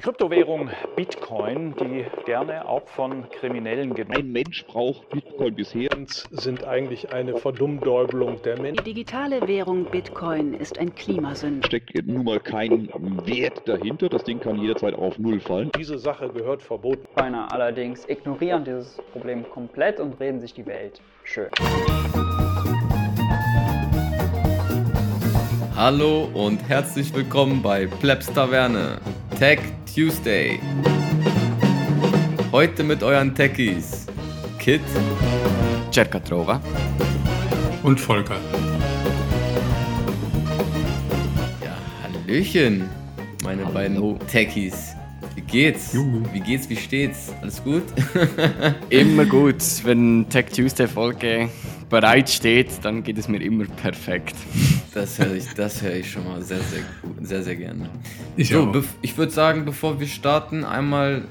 Die Kryptowährung Bitcoin, die gerne auch von Kriminellen genutzt Ein Mensch braucht Bitcoin bisher. sind eigentlich eine Verdummdäubelung der Menschen. Die digitale Währung Bitcoin ist ein Klimasünder. Steckt nun mal kein Wert dahinter. Das Ding kann jederzeit auf Null fallen. Diese Sache gehört verboten. Bitcoiner allerdings ignorieren dieses Problem komplett und reden sich die Welt schön. Hallo und herzlich willkommen bei Plebs Taverne Tech Tuesday. Heute mit euren Techies Kit, Cercatrova Und Volker. Ja, Hallöchen, meine Hallo. beiden Techies. Wie geht's? Juhu. Wie geht's? Wie steht's? Alles gut? Immer gut, wenn Tech Tuesday Folge bereit steht, dann geht es mir immer perfekt. Das höre ich, das höre ich schon mal sehr, sehr gut, sehr, sehr gerne. Ich So, ich würde sagen, bevor wir starten, einmal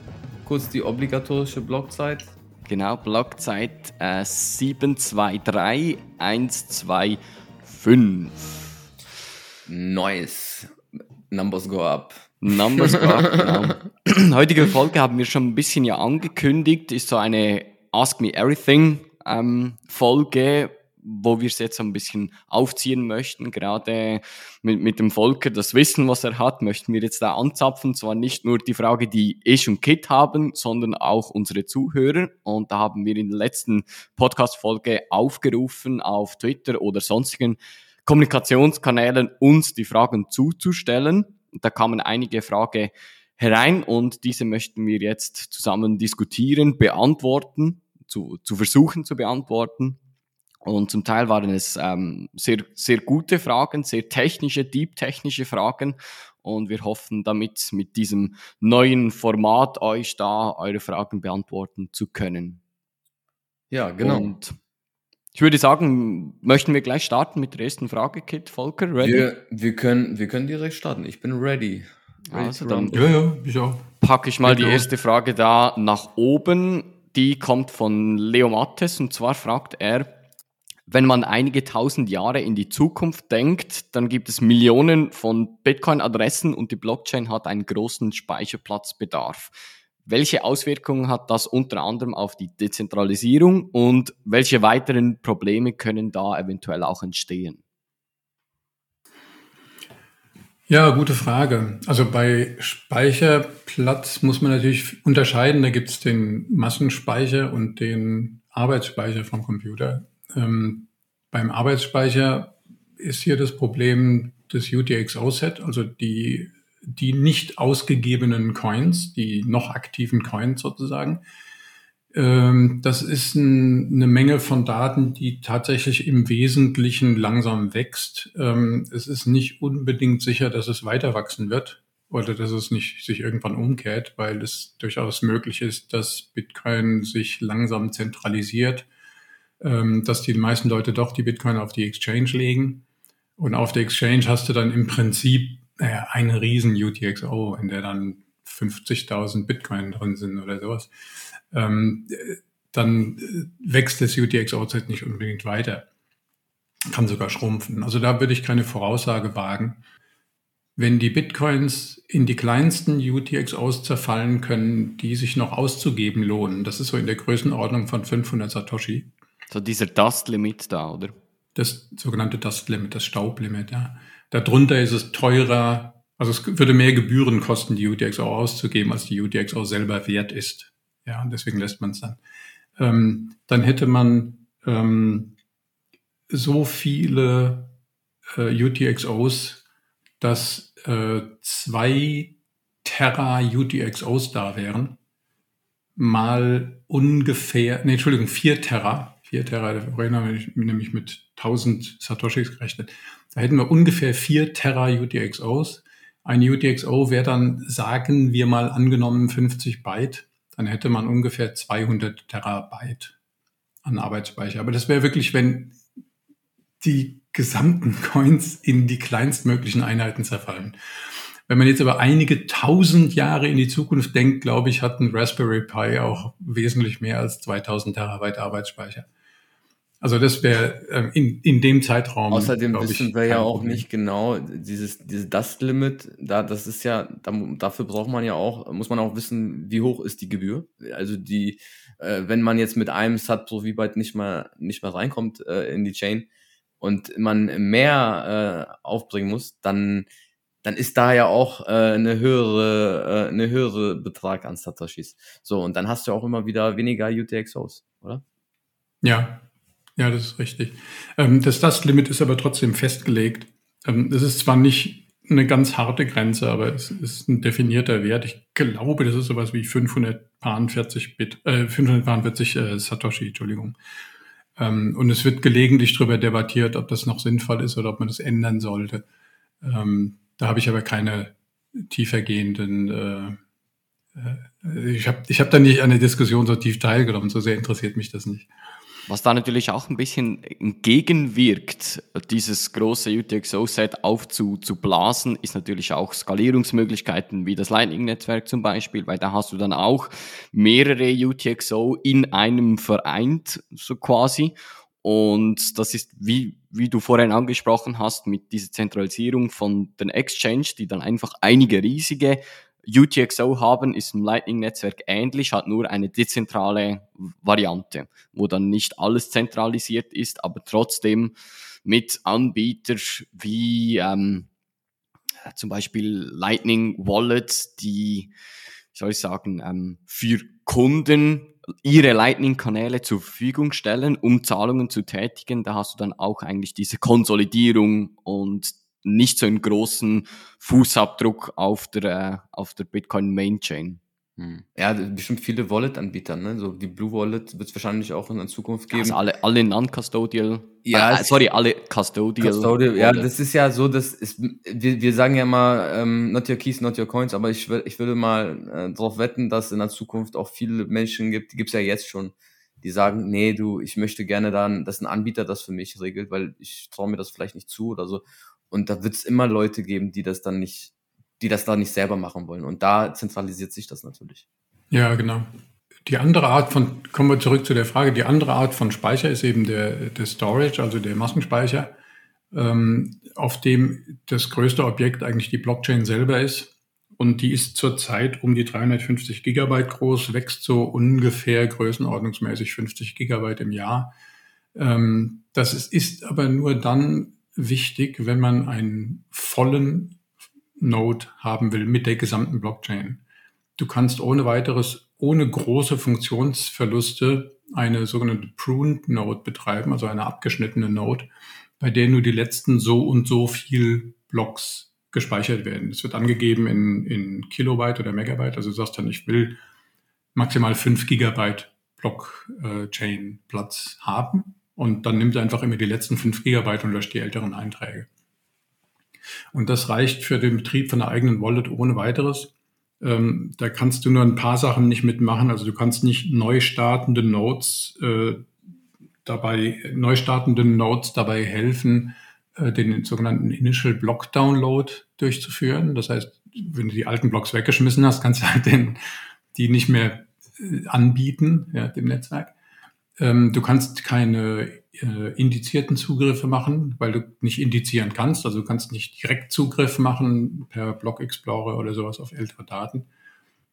kurz die obligatorische Blockzeit. Genau, Blockzeit äh, 723125. Nice. Numbers go up. Numbers go up, genau. Heutige Folge haben wir schon ein bisschen ja angekündigt, ist so eine Ask Me Everything ähm, Folge, wo wir es jetzt ein bisschen aufziehen möchten. Gerade mit, mit dem Volker, das Wissen, was er hat, möchten wir jetzt da anzapfen. Zwar nicht nur die Frage, die ich und Kit haben, sondern auch unsere Zuhörer. Und da haben wir in der letzten Podcast-Folge aufgerufen, auf Twitter oder sonstigen Kommunikationskanälen uns die Fragen zuzustellen. Da kamen einige Fragen herein und diese möchten wir jetzt zusammen diskutieren, beantworten, zu, zu versuchen zu beantworten. Und zum Teil waren es ähm, sehr, sehr gute Fragen, sehr technische, deep technische Fragen. Und wir hoffen damit mit diesem neuen Format euch da eure Fragen beantworten zu können. Ja, genau. Und ich würde sagen, möchten wir gleich starten mit der ersten Frage, Kit, Volker, ready? Wir, wir, können, wir können direkt starten. Ich bin ready. ready Also dann-. Ja, ja, ich auch. packe ich mal die Genau. erste Frage da nach oben. Die kommt von Leo Mattes und zwar fragt er, wenn man einige tausend Jahre in die Zukunft denkt, dann gibt es Millionen von Bitcoin-Adressen und die Blockchain hat einen großen Speicherplatzbedarf. Welche Auswirkungen hat das unter anderem auf die Dezentralisierung und welche weiteren Probleme können da eventuell auch entstehen? Ja, gute Frage. Also bei Speicherplatz muss man natürlich unterscheiden. Da gibt es den Massenspeicher und den Arbeitsspeicher vom Computer. Ähm, beim Arbeitsspeicher ist hier das Problem des UTXO-Set, also die, die nicht ausgegebenen Coins, die noch aktiven Coins sozusagen. Ähm, das ist ein, eine Menge von Daten, die tatsächlich im Wesentlichen langsam wächst. Ähm, es ist nicht unbedingt sicher, dass es weiter wachsen wird oder dass es nicht sich irgendwann umkehrt, weil es durchaus möglich ist, dass Bitcoin sich langsam zentralisiert, ähm, dass die meisten Leute doch die Bitcoin auf die Exchange legen. Und auf der Exchange hast du dann im Prinzip eine riesen UTXO, in der dann 50.000 Bitcoin drin sind oder sowas ähm, dann äh, wächst das UTXO-Set nicht unbedingt weiter. Kann sogar schrumpfen. Also da würde ich keine Voraussage wagen. Wenn die Bitcoins in die kleinsten UTXOs zerfallen können, die sich noch auszugeben lohnen, das ist so in der Größenordnung von 500 Satoshi, So dieser Dust-Limit da, oder? das sogenannte Dust Limit, das Staublimit. Ja. Darunter ist es teurer, also es würde mehr Gebühren kosten, die UTXO auszugeben, als die UTXO selber wert ist. Ja, und deswegen lässt man es dann. Ähm, dann hätte man ähm, so viele äh, UTXOs, dass äh, zwei Terra UTXOs da wären, mal ungefähr, nee, Entschuldigung, vier Terra, vier Terra, vorhin haben wir nämlich mit 1000 Satoshis gerechnet. Da hätten wir ungefähr vier Terra UTXOs. Ein UTXO wäre dann, sagen wir mal, angenommen 50 Byte. Dann hätte man ungefähr 200 Terabyte an Arbeitsspeicher. Aber das wäre wirklich, wenn die gesamten Coins in die kleinstmöglichen Einheiten zerfallen. Wenn man jetzt aber einige tausend Jahre in die Zukunft denkt, glaube ich, hat ein Raspberry Pi auch wesentlich mehr als 2000 Terabyte Arbeitsspeicher. Also das wäre äh, in, in dem Zeitraum. Außerdem wissen ich, wir ja auch Problem. nicht genau, dieses, dieses Dust-Limit, da, das ist ja, da, dafür braucht man ja auch, muss man auch wissen, wie hoch ist die Gebühr. Also die, äh, wenn man jetzt mit einem Sat pro V-Byte nicht mal, nicht mal reinkommt äh, in die Chain und man mehr äh, aufbringen muss, dann, dann ist da ja auch äh, eine höhere, äh, eine höhere Betrag an Satoshis. So, und dann hast du auch immer wieder weniger UTXOs, oder? Ja, ja, das ist richtig. Ähm, das Dust-Limit ist aber trotzdem festgelegt. Ähm, das ist zwar nicht eine ganz harte Grenze, aber es ist ein definierter Wert. Ich glaube, das ist sowas wie 540 Bit, äh, 540 äh, Satoshi, Entschuldigung. Ähm, und es wird gelegentlich darüber debattiert, ob das noch sinnvoll ist oder ob man das ändern sollte. Ähm, da habe ich aber keine tiefergehenden, äh, äh, ich habe ich hab da nicht an der Diskussion so tief teilgenommen, so sehr interessiert mich das nicht. Was da natürlich auch ein bisschen entgegenwirkt, dieses große UTXO-Set aufzublasen, ist natürlich auch Skalierungsmöglichkeiten wie das Lightning-Netzwerk zum Beispiel, weil da hast du dann auch mehrere UTXO in einem vereint, so quasi. Und das ist, wie, wie du vorhin angesprochen hast, mit dieser Zentralisierung von den Exchange, die dann einfach einige riesige UTXO haben, ist im Lightning-Netzwerk ähnlich, hat nur eine dezentrale Variante, wo dann nicht alles zentralisiert ist, aber trotzdem mit Anbietern wie ähm, zum Beispiel Lightning Wallets, die, soll ich sagen, ähm, für Kunden ihre Lightning-Kanäle zur Verfügung stellen, um Zahlungen zu tätigen. Da hast du dann auch eigentlich diese Konsolidierung und nicht so einen großen Fußabdruck auf der, äh, auf der Bitcoin Main Chain. Hm. Ja, bestimmt viele Wallet-Anbieter, ne? So die Blue Wallet wird es wahrscheinlich auch in der Zukunft geben. Also alle, alle non-custodial. Ja, äh, sorry, alle custodial. Custodial, ja, das ist ja so, das ist, wir, wir sagen ja mal, ähm, not your keys, not your coins, aber ich, ich würde mal äh, darauf wetten, dass in der Zukunft auch viele Menschen gibt, die gibt's ja jetzt schon, die sagen, nee, du, ich möchte gerne dann, dass ein Anbieter das für mich regelt, weil ich traue mir das vielleicht nicht zu oder so. Und da wird's immer Leute geben, die das dann nicht, die das da nicht selber machen wollen. Und da zentralisiert sich das natürlich. Ja, genau. Die andere Art von, kommen wir zurück zu der Frage, die andere Art von Speicher ist eben der, der Storage, also der Massenspeicher, ähm, auf dem das größte Objekt eigentlich die Blockchain selber ist. Und die ist zurzeit um die 350 Gigabyte groß, wächst so ungefähr größenordnungsmäßig 50 Gigabyte im Jahr. Ähm, das ist, ist aber nur dann wichtig, wenn man einen vollen Node haben will mit der gesamten Blockchain. Du kannst ohne weiteres, ohne große Funktionsverluste eine sogenannte pruned Node betreiben, also eine abgeschnittene Node, bei der nur die letzten so und so viel Blocks gespeichert werden. Es wird angegeben in, in Kilobyte oder Megabyte. Also du sagst dann, ich will maximal 5 Gigabyte Blockchain-Platz haben. Und dann nimmt er einfach immer die letzten 5 Gigabyte und löscht die älteren Einträge. Und das reicht für den Betrieb von einer eigenen Wallet ohne weiteres. Ähm, da kannst du nur ein paar Sachen nicht mitmachen. Also du kannst nicht neu startende Nodes äh, dabei, neu startenden Nodes dabei helfen, äh, den sogenannten Initial Block Download durchzuführen. Das heißt, wenn du die alten Blocks weggeschmissen hast, kannst du halt den, die nicht mehr äh, anbieten, ja, dem Netzwerk. Ähm, du kannst keine äh, indizierten Zugriffe machen, weil du nicht indizieren kannst. Also du kannst nicht direkt Zugriff machen per Block Explorer oder sowas auf ältere Daten.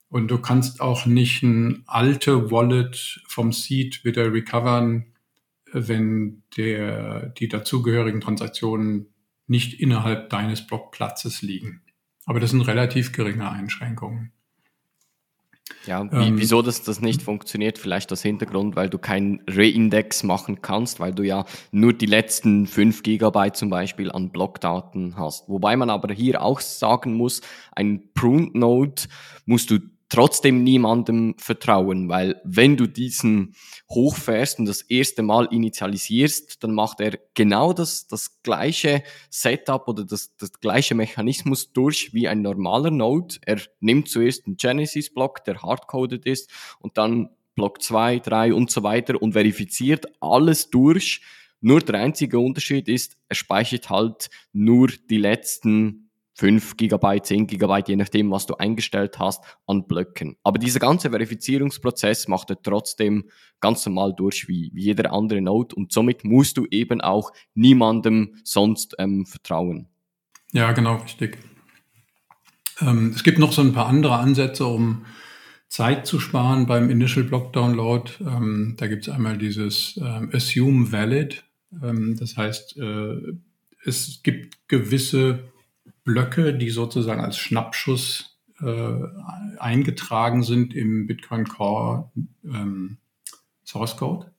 Und du kannst auch nicht ein alte Wallet vom Seed wieder recovern, wenn der, die dazugehörigen Transaktionen nicht innerhalb deines Blockplatzes liegen. Aber das sind relativ geringe Einschränkungen. Ja, Ähm, wieso das, das nicht funktioniert, vielleicht das Hintergrund, weil du keinen Reindex machen kannst, weil du ja nur die letzten 5 Gigabyte zum Beispiel an Blockdaten hast. Wobei man aber hier auch sagen muss, ein Pruned Node musst du trotzdem niemandem vertrauen, weil wenn du diesen hochfährst und das erste Mal initialisierst, dann macht er genau das, das gleiche Setup oder das, das gleiche Mechanismus durch wie ein normaler Node. Er nimmt zuerst einen Genesis-Block, der hardcoded ist, und dann Block 2, 3 und so weiter und verifiziert alles durch. Nur der einzige Unterschied ist, er speichert halt nur die letzten 5 GB, 10 GB, je nachdem, was du eingestellt hast, an Blöcken. Aber dieser ganze Verifizierungsprozess macht er trotzdem ganz normal durch wie, wie jeder andere Node und somit musst du eben auch niemandem sonst ähm, vertrauen. Ja, genau, richtig. Ähm, es gibt noch so ein paar andere Ansätze, um Zeit zu sparen beim Initial Block Download. Ähm, da gibt es einmal dieses ähm, Assume Valid. Ähm, das heißt, äh, es gibt gewisse Blöcke, die sozusagen als Schnappschuss äh, eingetragen sind im Bitcoin Core ähm, Source Code.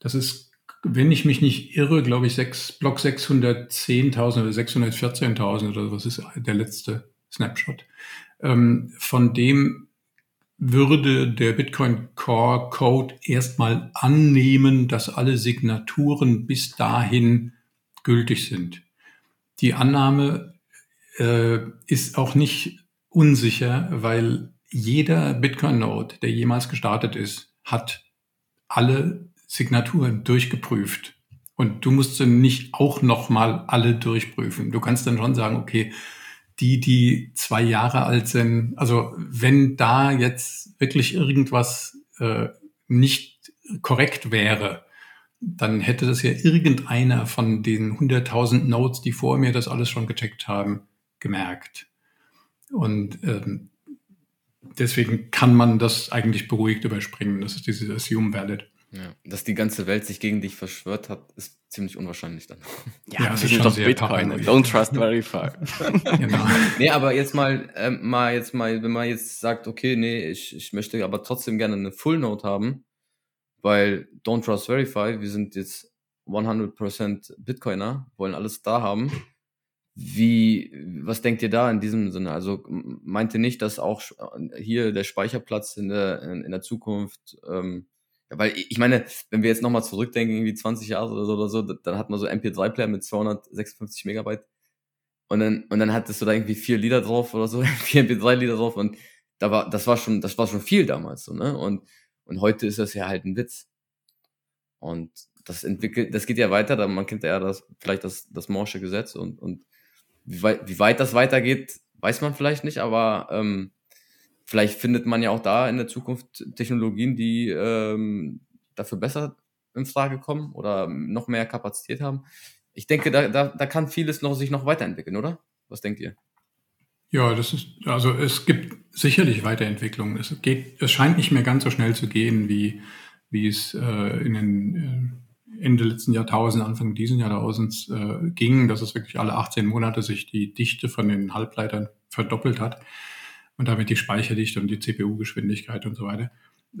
Das ist, wenn ich mich nicht irre, glaube ich, 6, Block 610.000 oder 614.000 oder was ist der letzte Snapshot. Ähm, von dem würde der Bitcoin Core Code erstmal annehmen, dass alle Signaturen bis dahin gültig sind. Die Annahme äh, ist auch nicht unsicher, weil jeder Bitcoin-Node, der jemals gestartet ist, hat alle Signaturen durchgeprüft. Und du musst sie nicht auch nochmal alle durchprüfen. Du kannst dann schon sagen, okay, die, die zwei Jahre alt sind, also wenn da jetzt wirklich irgendwas äh, nicht korrekt wäre, dann hätte das ja irgendeiner von den 100.000 Nodes, die vor mir das alles schon gecheckt haben, gemerkt. Und ähm, deswegen kann man das eigentlich beruhigt überspringen. Das ist dieses Assume Valid. Ja, dass die ganze Welt sich gegen dich verschwört hat, ist ziemlich unwahrscheinlich dann. Ja, ja das ist doch Bitcoin. Don't trust verify. genau. Nee, aber jetzt mal, ähm, mal jetzt mal, wenn man jetzt sagt, okay, nee, ich, ich möchte aber trotzdem gerne eine Full Note haben, weil Don't Trust Verify, wir sind jetzt 100% Bitcoiner, wollen alles da haben. Wie, was denkt ihr da in diesem Sinne? Also meint ihr nicht, dass auch hier der Speicherplatz in der, in, in der Zukunft ähm, ja, weil ich meine, wenn wir jetzt nochmal zurückdenken, irgendwie 20 Jahre oder so, oder so dann hat man so MP3-Player mit 256 Megabyte und dann, und dann hattest du da irgendwie vier Lieder drauf oder so, vier MP3-Lieder drauf und da war, das war schon, das war schon viel damals so, ne? Und, und heute ist das ja halt ein Witz. Und das entwickelt, das geht ja weiter, da man kennt ja das, vielleicht das, das Morsche Gesetz und, und wie weit, wie weit das weitergeht, weiß man vielleicht nicht, aber ähm, vielleicht findet man ja auch da in der Zukunft Technologien, die ähm, dafür besser in Frage kommen oder noch mehr Kapazität haben. Ich denke, da, da, da kann vieles noch sich noch weiterentwickeln, oder? Was denkt ihr? Ja, das ist, also es gibt sicherlich Weiterentwicklungen. Es geht, es scheint nicht mehr ganz so schnell zu gehen, wie, wie es äh, in den äh, Ende letzten Jahrtausends, Anfang diesen Jahrtausends äh, ging, dass es wirklich alle 18 Monate sich die Dichte von den Halbleitern verdoppelt hat und damit die Speicherdichte und die CPU-Geschwindigkeit und so weiter.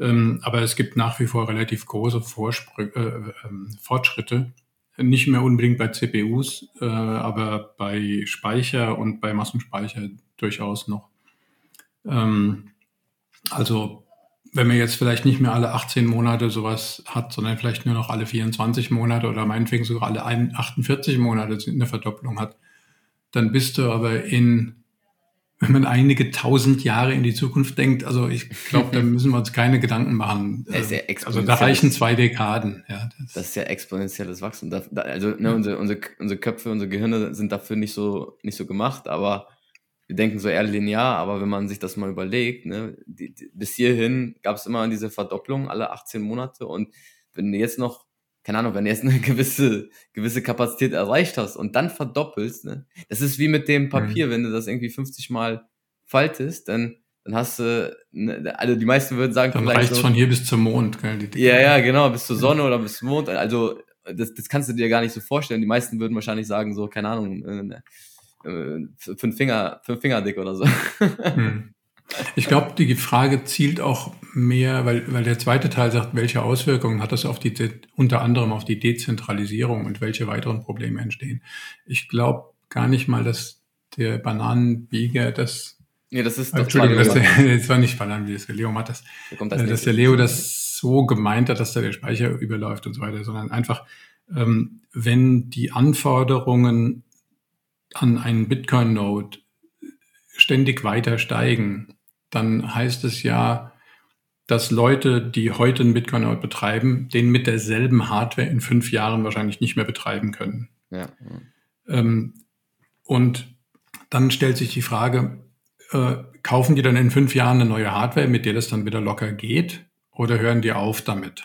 Ähm, aber es gibt nach wie vor relativ große Vorspr äh, äh, Fortschritte. Nicht mehr unbedingt bei CPUs, äh, aber bei Speicher und bei Massenspeicher durchaus noch. Ähm, also wenn man jetzt vielleicht nicht mehr alle 18 Monate sowas hat, sondern vielleicht nur noch alle 24 Monate oder meinetwegen sogar alle 48 Monate eine Verdopplung hat, dann bist du aber in wenn man einige tausend Jahre in die Zukunft denkt, also ich glaube, da müssen wir uns keine Gedanken machen. Ja also da reichen zwei Dekaden. Ja, das, das ist ja exponentielles Wachstum. Also ne, unsere, unsere, unsere Köpfe, unsere Gehirne sind dafür nicht so, nicht so gemacht, aber wir denken so eher linear, aber wenn man sich das mal überlegt, ne, die, die, bis hierhin gab es immer diese Verdopplung alle 18 Monate und wenn du jetzt noch keine Ahnung, wenn du jetzt eine gewisse, gewisse Kapazität erreicht hast und dann verdoppelst, ne, das ist wie mit dem Papier, mhm. wenn du das irgendwie 50 Mal faltest, dann, dann hast du, ne, also die meisten würden sagen, dann. Reicht's so, von hier bis zum Mond, gell, die Ja, ja, genau, bis zur Sonne oder bis zum Mond. Also, das, das kannst du dir gar nicht so vorstellen. Die meisten würden wahrscheinlich sagen, so, keine Ahnung, äh, äh, fünf Finger, fünf Finger dick oder so. Mhm. Ich glaube, die Frage zielt auch mehr, weil, weil der zweite Teil sagt, welche Auswirkungen hat das auf die, unter anderem auf die Dezentralisierung und welche weiteren Probleme entstehen. Ich glaube gar nicht mal, dass der Bananenbieger das ja, das ist das Entschuldigung, dass der, das war nicht Bananenbieger, das war Leo Mattes, das äh, dass der Leo das so gemeint hat, dass da der Speicher überläuft und so weiter, sondern einfach, ähm, wenn die Anforderungen an einen Bitcoin-Node ständig weiter steigen, dann heißt es ja, dass Leute, die heute einen Bitcoin betreiben, den mit derselben Hardware in fünf Jahren wahrscheinlich nicht mehr betreiben können. Ja. Ähm, und dann stellt sich die Frage, äh, kaufen die dann in fünf Jahren eine neue Hardware, mit der das dann wieder locker geht, oder hören die auf damit?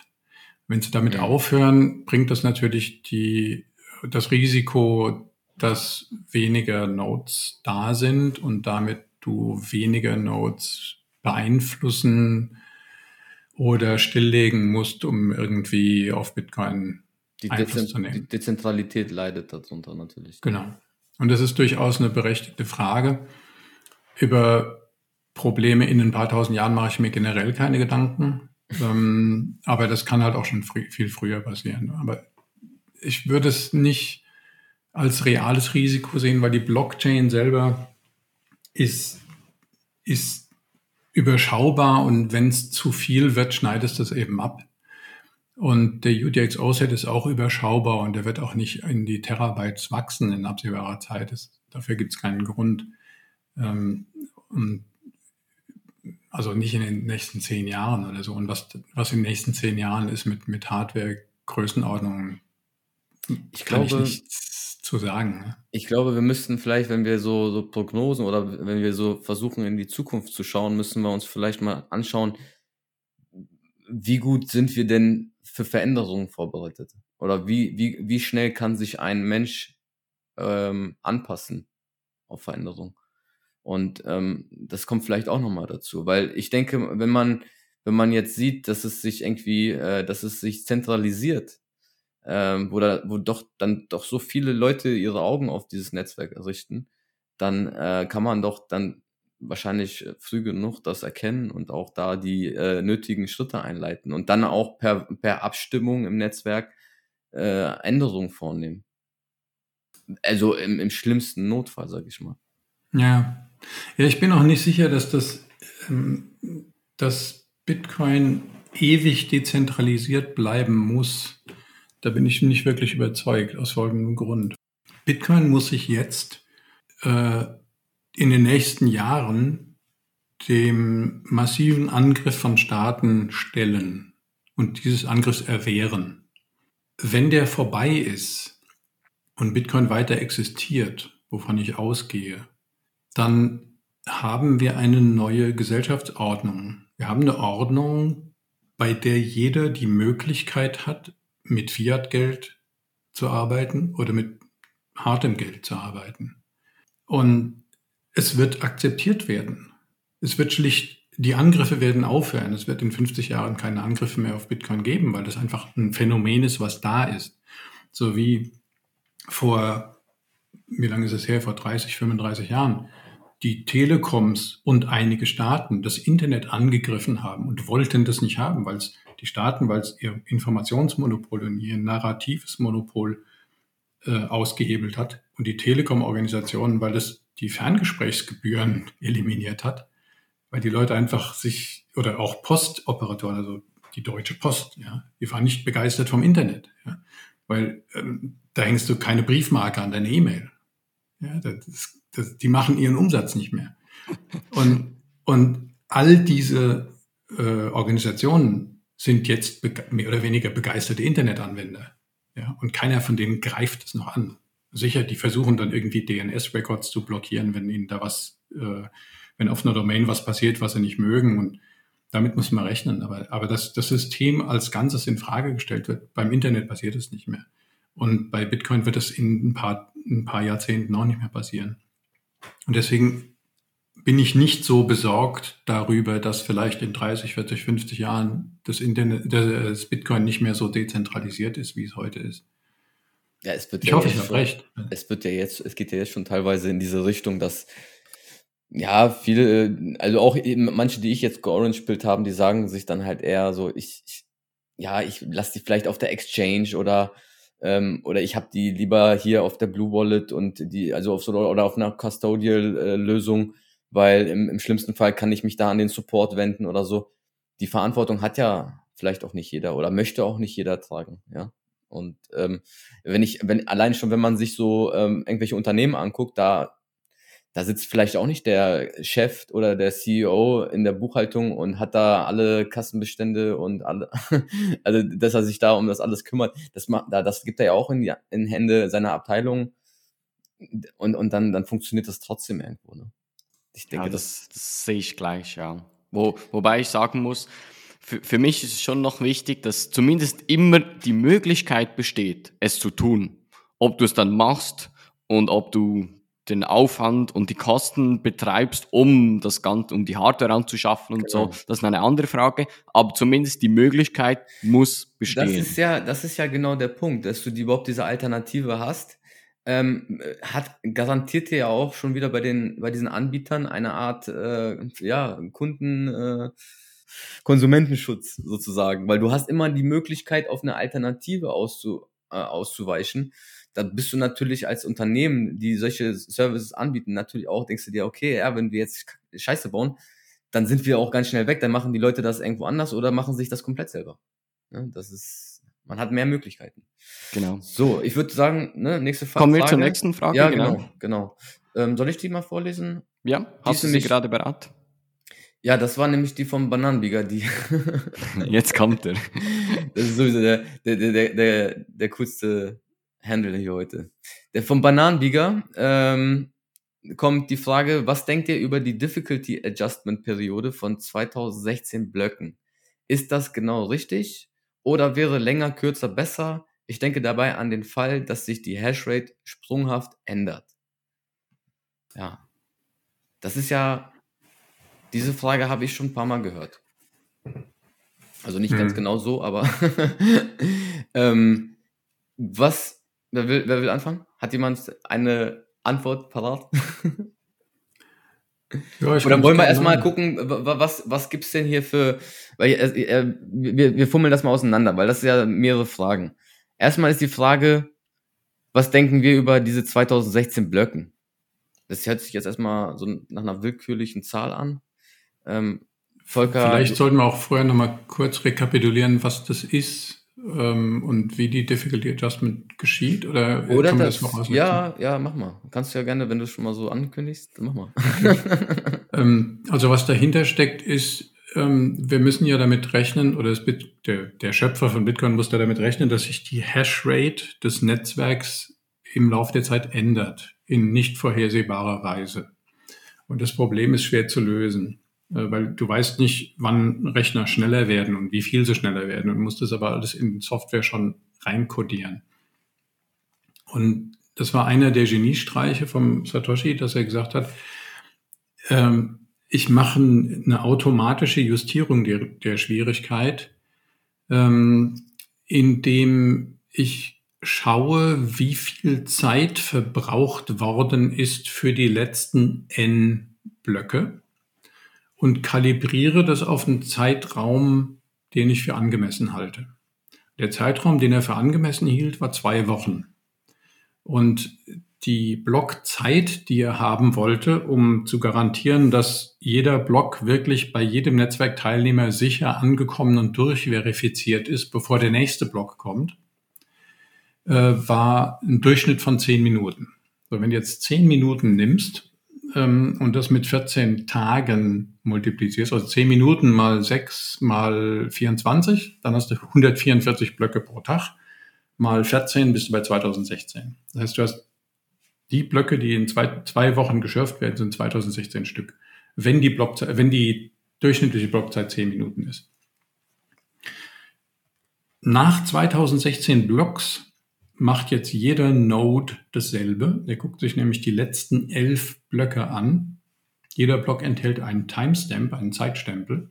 Wenn sie damit ja. aufhören, bringt das natürlich die, das Risiko, dass weniger Nodes da sind und damit du weniger Nodes beeinflussen oder stilllegen musst, um irgendwie auf Bitcoin die Einfluss zu nehmen. Die Dezentralität leidet darunter natürlich. Genau. Und das ist durchaus eine berechtigte Frage. Über Probleme in ein paar tausend Jahren mache ich mir generell keine Gedanken. ähm, aber das kann halt auch schon frü viel früher passieren. Aber ich würde es nicht als reales Risiko sehen, weil die Blockchain selber ist, ist überschaubar und wenn es zu viel wird, schneidet es das eben ab. Und der UTXO-Set ist auch überschaubar und der wird auch nicht in die Terabytes wachsen in absehbarer Zeit. Das, dafür gibt es keinen Grund. Ähm, und also nicht in den nächsten zehn Jahren oder so. Und was, was in den nächsten zehn Jahren ist mit, mit Hardware-Größenordnungen, ich glaube, ich nichts zu sagen. Ne? Ich glaube, wir müssten vielleicht, wenn wir so, so Prognosen oder wenn wir so versuchen, in die Zukunft zu schauen, müssen wir uns vielleicht mal anschauen, wie gut sind wir denn für Veränderungen vorbereitet? Oder wie, wie, wie schnell kann sich ein Mensch ähm, anpassen auf Veränderungen? Und ähm, das kommt vielleicht auch nochmal dazu, weil ich denke, wenn man, wenn man jetzt sieht, dass es sich irgendwie, äh, dass es sich zentralisiert, ähm, wo, da, wo doch dann doch so viele Leute ihre Augen auf dieses Netzwerk richten, dann äh, kann man doch dann wahrscheinlich äh, früh genug das erkennen und auch da die äh, nötigen Schritte einleiten und dann auch per, per Abstimmung im Netzwerk äh, Änderungen vornehmen. Also im, im schlimmsten Notfall, sage ich mal. Ja. ja, ich bin auch nicht sicher, dass das ähm, dass Bitcoin ewig dezentralisiert bleiben muss. Da bin ich nicht wirklich überzeugt, aus folgendem Grund. Bitcoin muss sich jetzt äh, in den nächsten Jahren dem massiven Angriff von Staaten stellen und dieses Angriffs erwehren. Wenn der vorbei ist und Bitcoin weiter existiert, wovon ich ausgehe, dann haben wir eine neue Gesellschaftsordnung. Wir haben eine Ordnung, bei der jeder die Möglichkeit hat, mit Fiat-Geld zu arbeiten oder mit hartem Geld zu arbeiten. Und es wird akzeptiert werden. Es wird schlicht, die Angriffe werden aufhören. Es wird in 50 Jahren keine Angriffe mehr auf Bitcoin geben, weil das einfach ein Phänomen ist, was da ist. So wie vor, wie lange ist es her, vor 30, 35 Jahren, die Telekoms und einige Staaten das Internet angegriffen haben und wollten das nicht haben, weil es die Staaten, weil es ihr Informationsmonopol und ihr narratives Monopol äh, ausgehebelt hat und die Telekom-Organisationen, weil es die Ferngesprächsgebühren eliminiert hat, weil die Leute einfach sich, oder auch Postoperatoren, also die Deutsche Post, ja, die waren nicht begeistert vom Internet, ja, weil ähm, da hängst du keine Briefmarke an deine E-Mail. Ja, das, das, die machen ihren Umsatz nicht mehr. Und, und all diese äh, Organisationen sind jetzt mehr oder weniger begeisterte Internetanwender. Ja, und keiner von denen greift es noch an. Sicher, die versuchen dann irgendwie DNS-Records zu blockieren, wenn ihnen da was, äh, wenn auf einer Domain was passiert, was sie nicht mögen. Und damit muss man rechnen. Aber, aber dass das System als Ganzes in Frage gestellt wird, beim Internet passiert es nicht mehr. Und bei Bitcoin wird es in ein paar, ein paar Jahrzehnten auch nicht mehr passieren. Und deswegen bin ich nicht so besorgt darüber, dass vielleicht in 30, 40, 50 Jahren das Internet, das Bitcoin nicht mehr so dezentralisiert ist, wie es heute ist. Ja, es wird ich ja hoffe, ich habe recht. Es wird ja jetzt, es geht ja jetzt schon teilweise in diese Richtung, dass ja, viele, also auch manche, die ich jetzt georange-bild haben, die sagen sich dann halt eher so, ich, ich ja, ich lasse die vielleicht auf der Exchange oder ähm, oder ich habe die lieber hier auf der Blue Wallet und die, also auf so oder auf einer Custodial-Lösung, weil im, im schlimmsten Fall kann ich mich da an den Support wenden oder so. Die Verantwortung hat ja vielleicht auch nicht jeder oder möchte auch nicht jeder tragen, ja. Und ähm, wenn ich, wenn allein schon, wenn man sich so ähm, irgendwelche Unternehmen anguckt, da da sitzt vielleicht auch nicht der Chef oder der CEO in der Buchhaltung und hat da alle Kassenbestände und alle, also dass er sich da um das alles kümmert, das macht, das gibt er ja auch in, die, in Hände seiner Abteilung. und, und dann, dann funktioniert das trotzdem irgendwo. Ne? Ich denke, ja, das, das sehe ich gleich, ja. Wo, wobei ich sagen muss, für, für mich ist es schon noch wichtig, dass zumindest immer die Möglichkeit besteht, es zu tun. Ob du es dann machst und ob du den Aufwand und die Kosten betreibst, um das Ganze, um die Hardware anzuschaffen und genau. so, das ist eine andere Frage. Aber zumindest die Möglichkeit muss bestehen. Das ist ja, das ist ja genau der Punkt, dass du die, überhaupt diese Alternative hast. Ähm, hat garantiert ja auch schon wieder bei den bei diesen Anbietern eine Art äh, ja Kunden äh, Konsumentenschutz sozusagen, weil du hast immer die Möglichkeit auf eine Alternative auszu, äh, auszuweichen. Da bist du natürlich als Unternehmen, die solche Services anbieten, natürlich auch, denkst du dir, okay, ja, wenn wir jetzt Scheiße bauen, dann sind wir auch ganz schnell weg, dann machen die Leute das irgendwo anders oder machen sich das komplett selber. Ja, das ist, man hat mehr Möglichkeiten. Genau. So, ich würde sagen, ne, nächste Frage. Kommen wir zur nächsten Frage. Ja, genau, genau. genau. Ähm, soll ich die mal vorlesen? Ja, hast du sie gerade bereit? Ja, das war nämlich die vom Bananenbieger, die. Jetzt kommt er. Das ist sowieso der, der, der, der, der coolste Handle hier heute. Der vom Bananenbieger ähm, kommt die Frage, was denkt ihr über die Difficulty Adjustment Periode von 2016 Blöcken? Ist das genau richtig oder wäre länger, kürzer besser? Ich denke dabei an den Fall, dass sich die Hashrate sprunghaft ändert. Ja, das ist ja, diese Frage habe ich schon ein paar Mal gehört. Also nicht hm. ganz genau so, aber ähm, was Wer will, wer will anfangen? Hat jemand eine Antwort parat? Ja, ich Oder wollen wir erstmal gucken, was, was gibt's denn hier für, weil äh, äh, wir, wir fummeln das mal auseinander, weil das sind ja mehrere Fragen. Erstmal ist die Frage, was denken wir über diese 2016 Blöcken? Das hört sich jetzt erstmal so nach einer willkürlichen Zahl an. Ähm, Volker. Vielleicht sollten wir auch vorher nochmal kurz rekapitulieren, was das ist ähm, und wie die Difficulty Adjustment geschieht? Oder, oder das, das ja, ja, mach mal. Kannst du ja gerne, wenn du es schon mal so ankündigst, mach mal. ähm, also was dahinter steckt, ist, ähm, wir müssen ja damit rechnen, oder Bit, der, der Schöpfer von Bitcoin muss da damit rechnen, dass sich die Hashrate des Netzwerks im Laufe der Zeit ändert, in nicht vorhersehbarer Weise. Und das Problem ist schwer zu lösen. Äh, weil du weißt nicht, wann Rechner schneller werden und wie viel sie schneller werden und musst das aber alles in Software schon reinkodieren. Und das war einer der Geniestreiche vom Satoshi, dass er gesagt hat, ähm, ich mache eine automatische Justierung der, der Schwierigkeit, ähm, indem ich schaue, wie viel Zeit verbraucht worden ist für die letzten n Blöcke und kalibriere das auf einen Zeitraum, den ich für angemessen halte. Der Zeitraum, den er für angemessen hielt, war zwei Wochen. Und die Blockzeit, die er haben wollte, um zu garantieren, dass jeder Block wirklich bei jedem Netzwerkteilnehmer sicher angekommen und durchverifiziert ist, bevor der nächste Block kommt, äh, war ein Durchschnitt von zehn Minuten. So, wenn du jetzt zehn Minuten nimmst ähm, und das mit 14 Tagen multiplizierst, also 10 Minuten mal 6 mal 24, dann hast du 144 Blöcke pro Tag. Mal 14 bist du bei 2016. Das heißt, du hast die Blöcke, die in zwei, zwei Wochen geschürft werden, sind 2016 Stück. Wenn die Blockzeit, wenn die durchschnittliche Blockzeit 10 Minuten ist. Nach 2016 Blocks macht jetzt jeder Node dasselbe. Der guckt sich nämlich die letzten elf Blöcke an. Jeder Block enthält einen Timestamp, einen Zeitstempel.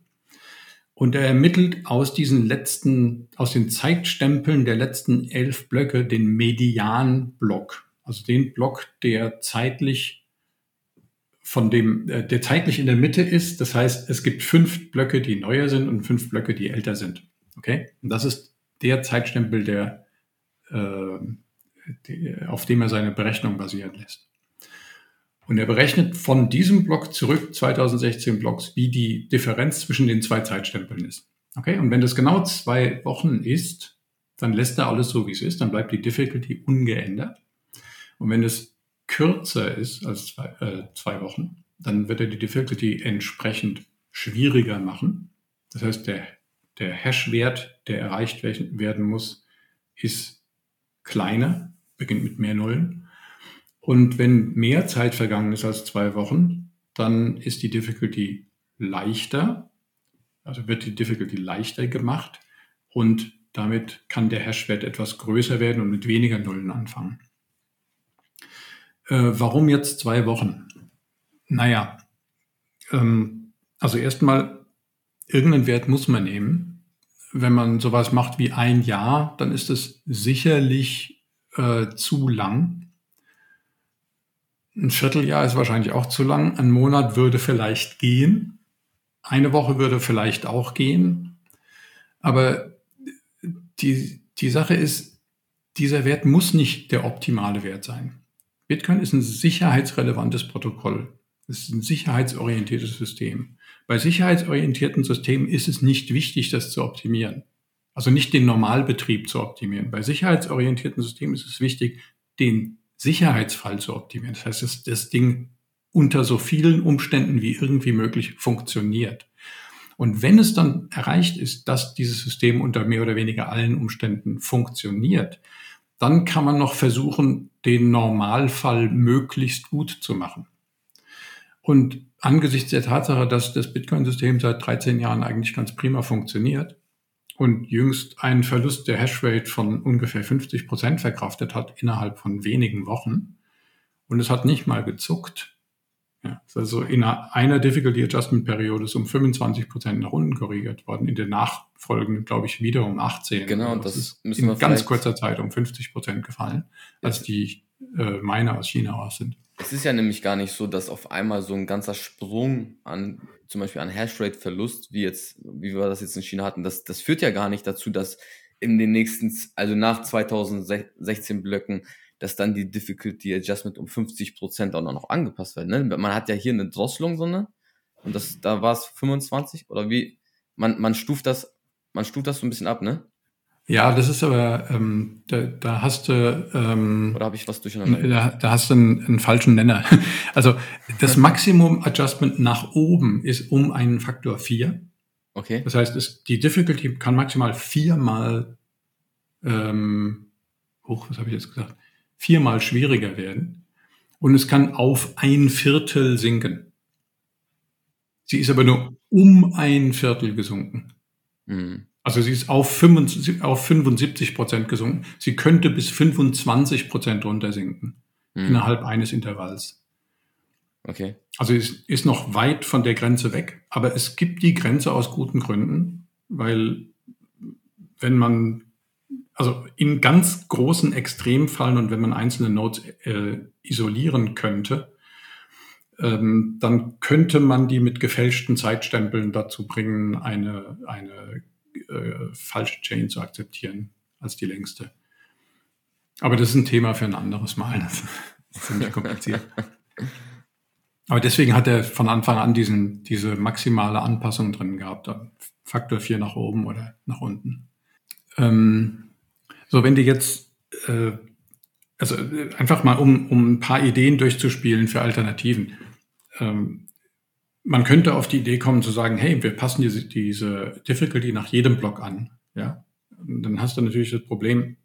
Und er ermittelt aus diesen letzten, aus den Zeitstempeln der letzten elf Blöcke den Medianblock. Also den Block, der zeitlich von dem, äh, der zeitlich in der Mitte ist. Das heißt, es gibt fünf Blöcke, die neuer sind und fünf Blöcke, die älter sind. Okay? Und das ist der Zeitstempel, der äh, auf dem er seine Berechnung basieren lässt. Und er berechnet von diesem Block zurück 2016 Blocks, wie die Differenz zwischen den zwei Zeitstempeln ist. Okay, und wenn das genau zwei Wochen ist, dann lässt er alles so, wie es ist, dann bleibt die Difficulty ungeändert. Und wenn es kürzer ist als zwei, äh, zwei Wochen, dann wird er die Difficulty entsprechend schwieriger machen. Das heißt, der, der Hash-Wert, der erreicht werden muss, ist kleiner, beginnt mit mehr Nullen. Und wenn mehr Zeit vergangen ist als zwei Wochen, dann ist die Difficulty leichter, also wird die Difficulty leichter gemacht und damit kann der Hashwert etwas größer werden und mit weniger Nullen anfangen. Äh, warum jetzt zwei Wochen? Naja, ähm, also erstmal, irgendeinen Wert muss man nehmen. Wenn man sowas macht wie ein Jahr, dann ist es sicherlich äh, zu lang. Ein Vierteljahr ist wahrscheinlich auch zu lang. Ein Monat würde vielleicht gehen. Eine Woche würde vielleicht auch gehen. Aber die, die Sache ist, dieser Wert muss nicht der optimale Wert sein. Bitcoin ist ein sicherheitsrelevantes Protokoll. Es ist ein sicherheitsorientiertes System. Bei sicherheitsorientierten Systemen ist es nicht wichtig, das zu optimieren. Also nicht den Normalbetrieb zu optimieren. Bei sicherheitsorientierten Systemen ist es wichtig, den Sicherheitsfall zu optimieren. Das heißt, dass das Ding unter so vielen Umständen wie irgendwie möglich funktioniert. Und wenn es dann erreicht ist, dass dieses System unter mehr oder weniger allen Umständen funktioniert, dann kann man noch versuchen, den Normalfall möglichst gut zu machen. Und angesichts der Tatsache, dass das Bitcoin-System seit 13 Jahren eigentlich ganz prima funktioniert und jüngst einen Verlust der Hashrate von ungefähr 50 Prozent verkraftet hat innerhalb von wenigen Wochen und es hat nicht mal gezuckt, ja, also in einer, Difficulty Adjustment Periode ist um 25 Prozent nach unten korrigiert worden, in der nachfolgenden, glaube ich, wieder um 18. Genau, und das ist müssen wir in ganz kurzer Zeit um 50 Prozent gefallen, als die äh, Miner aus China aus sind. Es ist ja nämlich gar nicht so, dass auf einmal so ein ganzer Sprung an zum Beispiel an Hashrate-Verlust, wie jetzt, wie wir das jetzt in China hatten, das, das führt ja gar nicht dazu, dass in den nächsten, also nach 2016 Blöcken, dass dann die Difficulty Adjustment um 50 Prozent auch noch angepasst wird. Ne? Man hat ja hier eine Drosselung, so ne? Und das, da war es 25 oder wie? Man, man stuft das, man stuft das so ein bisschen ab, ne? Ja, das ist aber, ähm, da, da hast du, ähm, Oder habe ich was durcheinander? da, da hast du einen, einen falschen Nenner. Also das Maximum Adjustment nach oben ist um einen Faktor 4. Okay. Das heißt, es, die Difficulty kann maximal viermal, ähm, hoch, was habe ich jetzt gesagt, viermal schwieriger werden. Und es kann auf ein Viertel sinken. Sie ist aber nur um ein Viertel gesunken. Hm. Also sie ist auf 75, auf 75 Prozent gesunken. Sie könnte bis 25 Prozent runtersinken Hm. innerhalb eines Intervalls. Okay. Also es ist noch weit von der Grenze weg, aber es gibt die Grenze aus guten Gründen, weil wenn man, also in ganz großen Extremfallen und wenn man einzelne Nodes äh, isolieren könnte, ähm, dann könnte man die mit gefälschten Zeitstempeln dazu bringen, eine, eine äh, falsche Chain zu akzeptieren als die längste. Aber das ist ein Thema für ein anderes Mal. Das ist ziemlich kompliziert. Aber deswegen hat er von Anfang an diesen, diese maximale Anpassung drin gehabt. Faktor 4 nach oben oder nach unten. Ähm, so, wenn du jetzt, äh, also äh, einfach mal, um, um ein paar Ideen durchzuspielen für Alternativen. Ähm, man könnte auf die Idee kommen zu sagen, hey, wir passen diese, diese Difficulty nach jedem Block an. Ja? Und dann hast du natürlich das Problem,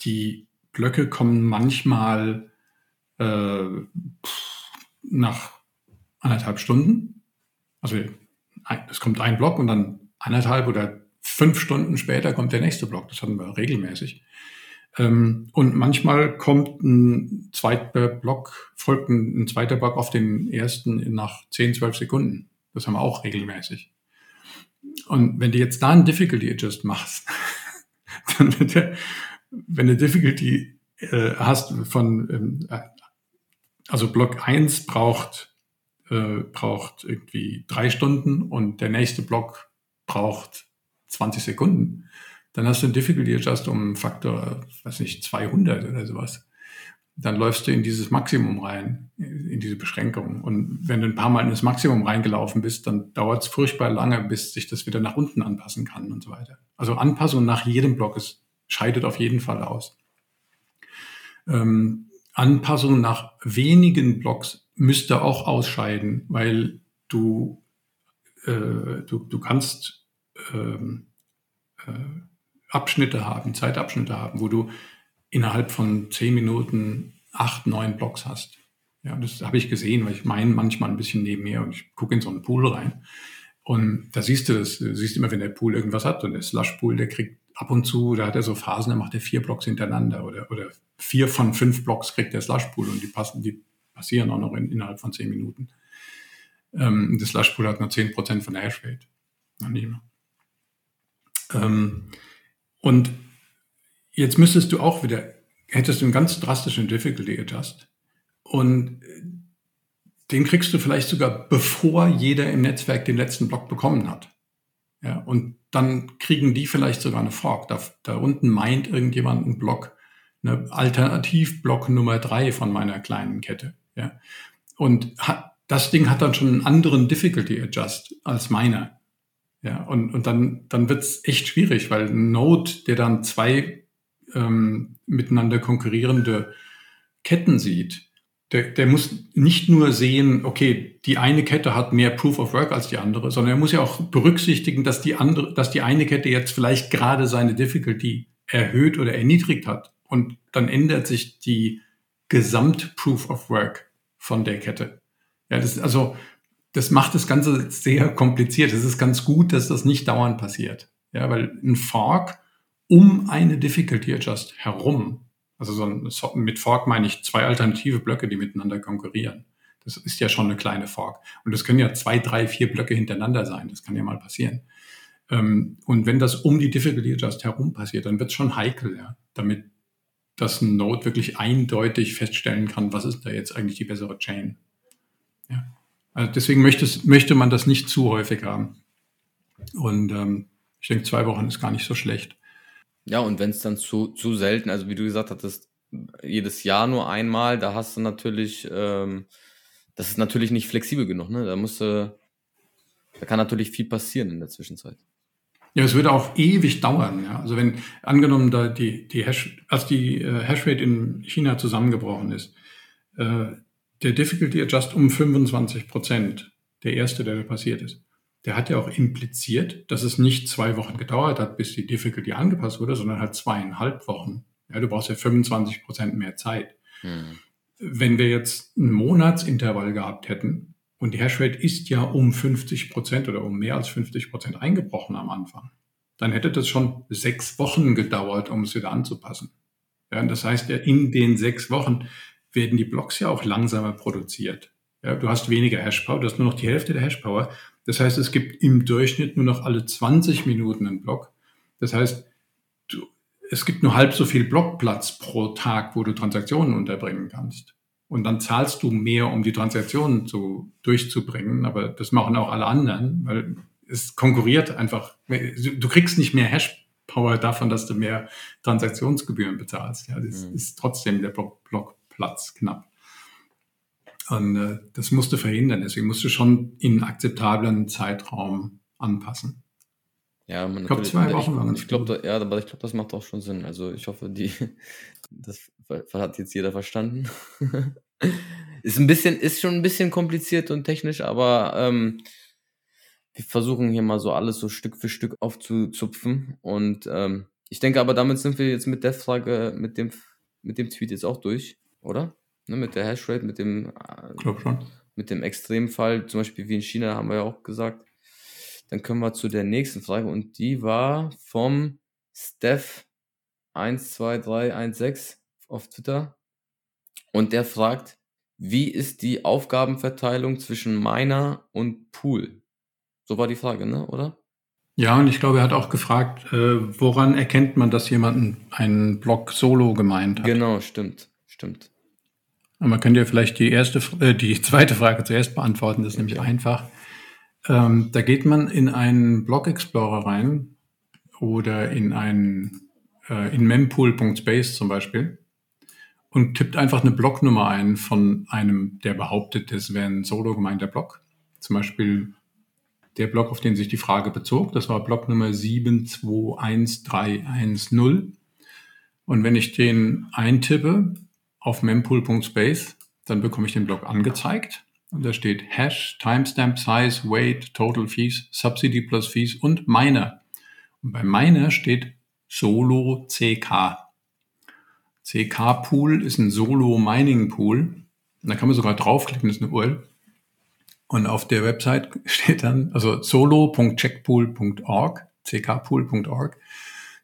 die Blöcke kommen manchmal äh, nach anderthalb Stunden. Also es kommt ein Block und dann anderthalb oder fünf Stunden später kommt der nächste Block. Das hatten wir regelmäßig. Ähm, und manchmal kommt ein zweiter Block, folgt ein, ein zweiter Block auf den ersten nach 10, 12 Sekunden. Das haben wir auch regelmäßig. Und wenn du jetzt da einen Difficulty Adjust machst, dann wird der, wenn du Difficulty äh, hast von, ähm, äh, also Block 1 braucht, äh, braucht irgendwie drei Stunden und der nächste Block braucht 20 Sekunden, dann hast du einen Difficulty Adjust um Faktor, weiß nicht, 200 oder sowas. Dann läufst du in dieses Maximum rein, in diese Beschränkung. Und wenn du ein paar Mal in das Maximum reingelaufen bist, dann dauert es furchtbar lange, bis sich das wieder nach unten anpassen kann und so weiter. Also Anpassung nach jedem Block ist, scheidet auf jeden Fall aus. Ähm, Anpassung nach wenigen Blocks müsste auch ausscheiden, weil du, äh, du, du kannst ähm, äh, Abschnitte haben, Zeitabschnitte haben, wo du innerhalb von zehn Minuten acht, neun Blocks hast. Ja, das habe ich gesehen, weil ich meine manchmal ein bisschen neben mir und ich gucke in so einen Pool rein. Und da siehst du das, du siehst immer, wenn der Pool irgendwas hat und der Slush-Pool, der kriegt ab und zu, da hat er so Phasen, da macht er vier Blocks hintereinander oder, oder vier von fünf Blocks kriegt der Slush-Pool und die passen, die passieren auch noch in, innerhalb von zehn Minuten. Ähm, das Slush-Pool hat nur zehn Prozent von der Hashrate. Noch nicht mehr. Ähm, und jetzt müsstest du auch wieder, hättest du einen ganz drastischen Difficulty Adjust und den kriegst du vielleicht sogar bevor jeder im Netzwerk den letzten Block bekommen hat. Ja, und dann kriegen die vielleicht sogar eine Fork. Da, da unten meint irgendjemand einen Block, eine Alternativblock Nummer drei von meiner kleinen Kette. Ja, und hat, das Ding hat dann schon einen anderen Difficulty Adjust als meiner. Ja, und, und dann, dann wird's echt schwierig, weil ein Node, der dann zwei ähm, miteinander konkurrierende Ketten sieht, der, der muss nicht nur sehen, okay, die eine Kette hat mehr Proof of Work als die andere, sondern er muss ja auch berücksichtigen, dass die andere, dass die eine Kette jetzt vielleicht gerade seine Difficulty erhöht oder erniedrigt hat. Und dann ändert sich die Gesamt Proof of Work von der Kette. Ja, das ist also, das macht das Ganze sehr kompliziert. Es ist ganz gut, dass das nicht dauernd passiert. Ja, weil ein Fork um eine Difficulty Adjust herum, also so ein, mit Fork meine ich zwei alternative Blöcke, die miteinander konkurrieren. Das ist ja schon eine kleine Fork. Und das können ja zwei, drei, vier Blöcke hintereinander sein. Das kann ja mal passieren. Ähm, und wenn das um die Difficulty Adjust herum passiert, dann wird es schon heikel, ja, damit das Node wirklich eindeutig feststellen kann, was ist da jetzt eigentlich die bessere Chain. Ja. Also deswegen möchte, möchte man das nicht zu häufig haben. Und ähm, ich denke, zwei Wochen ist gar nicht so schlecht. Ja, und wenn es dann zu, zu selten, also wie du gesagt hattest, jedes Jahr nur einmal, da hast du natürlich, ähm, das ist natürlich nicht flexibel genug, ne? Da musst du, da kann natürlich viel passieren in der Zwischenzeit. Ja, es würde auch ewig dauern. Ja. Also wenn angenommen da die, die Hash, als die äh, Hashrate in China zusammengebrochen ist, äh, der Difficulty Adjust um 25 Prozent, der erste, der da passiert ist, der hat ja auch impliziert, dass es nicht zwei Wochen gedauert hat, bis die Difficulty angepasst wurde, sondern halt zweieinhalb Wochen. Ja, du brauchst ja 25 Prozent mehr Zeit. Hm. Wenn wir jetzt ein Monatsintervall gehabt hätten und die Hashrate ist ja um 50 Prozent oder um mehr als 50 Prozent eingebrochen am Anfang, dann hätte das schon sechs Wochen gedauert, um es wieder anzupassen. Ja, das heißt ja, in den sechs Wochen werden die Blocks ja auch langsamer produziert. Ja, du hast weniger Hashpower, du hast nur noch die Hälfte der Hashpower. Das heißt, es gibt im Durchschnitt nur noch alle 20 Minuten einen Block. Das heißt, du, es gibt nur halb so viel Blockplatz pro Tag, wo du Transaktionen unterbringen kannst. Und dann zahlst du mehr, um die Transaktionen zu, durchzubringen. Aber das machen auch alle anderen, weil es konkurriert einfach. Du kriegst nicht mehr Hashpower davon, dass du mehr Transaktionsgebühren bezahlst. Ja, das mhm. ist trotzdem der Blockplatz knapp. Und äh, das musst du verhindern. Deswegen musst du schon in akzeptablen Zeitraum anpassen. Ja, man ich glaube, zwei Wochen waren Ich glaube, ja, aber ich glaube, das macht auch schon Sinn. Also ich hoffe, die, das hat jetzt jeder verstanden. ist ein bisschen, ist schon ein bisschen kompliziert und technisch, aber ähm, wir versuchen hier mal so alles so Stück für Stück aufzuzupfen. Und ähm, ich denke aber, damit sind wir jetzt mit der Frage, mit dem, mit dem Tweet jetzt auch durch, oder? ne, mit der Hashrate, mit dem, schon. mit dem Extremfall, zum Beispiel wie in China, haben wir ja auch gesagt. Dann kommen wir zu der nächsten Frage und die war vom Steph 12316 auf Twitter und der fragt, wie ist die Aufgabenverteilung zwischen Miner und Pool? So war die Frage, ne, oder? Ja, und ich glaube, er hat auch gefragt, äh, woran erkennt man, dass jemand einen Block solo gemeint hat? Genau, stimmt, stimmt. Man könnte ja vielleicht die erste, äh, die zweite Frage zuerst beantworten. Das ist okay. nämlich einfach. Ähm, da geht man in einen Block Explorer rein oder in einen äh, in mempool.space zum Beispiel und tippt einfach eine Blocknummer ein von einem, der behauptet, das wäre ein solo gemeinter Block. Zum Beispiel der Block, auf den sich die Frage bezog, das war Blocknummer 721310. Und wenn ich den eintippe, auf mempool.space, dann bekomme ich den Block angezeigt und da steht Hash, Timestamp, Size, Weight, Total Fees, Subsidy plus Fees und Miner. Und bei Miner steht Solo CK. CK Pool ist ein Solo Mining Pool. Und da kann man sogar draufklicken, das ist eine URL. Und auf der Website steht dann, also solo.checkpool.org, ckpool.org.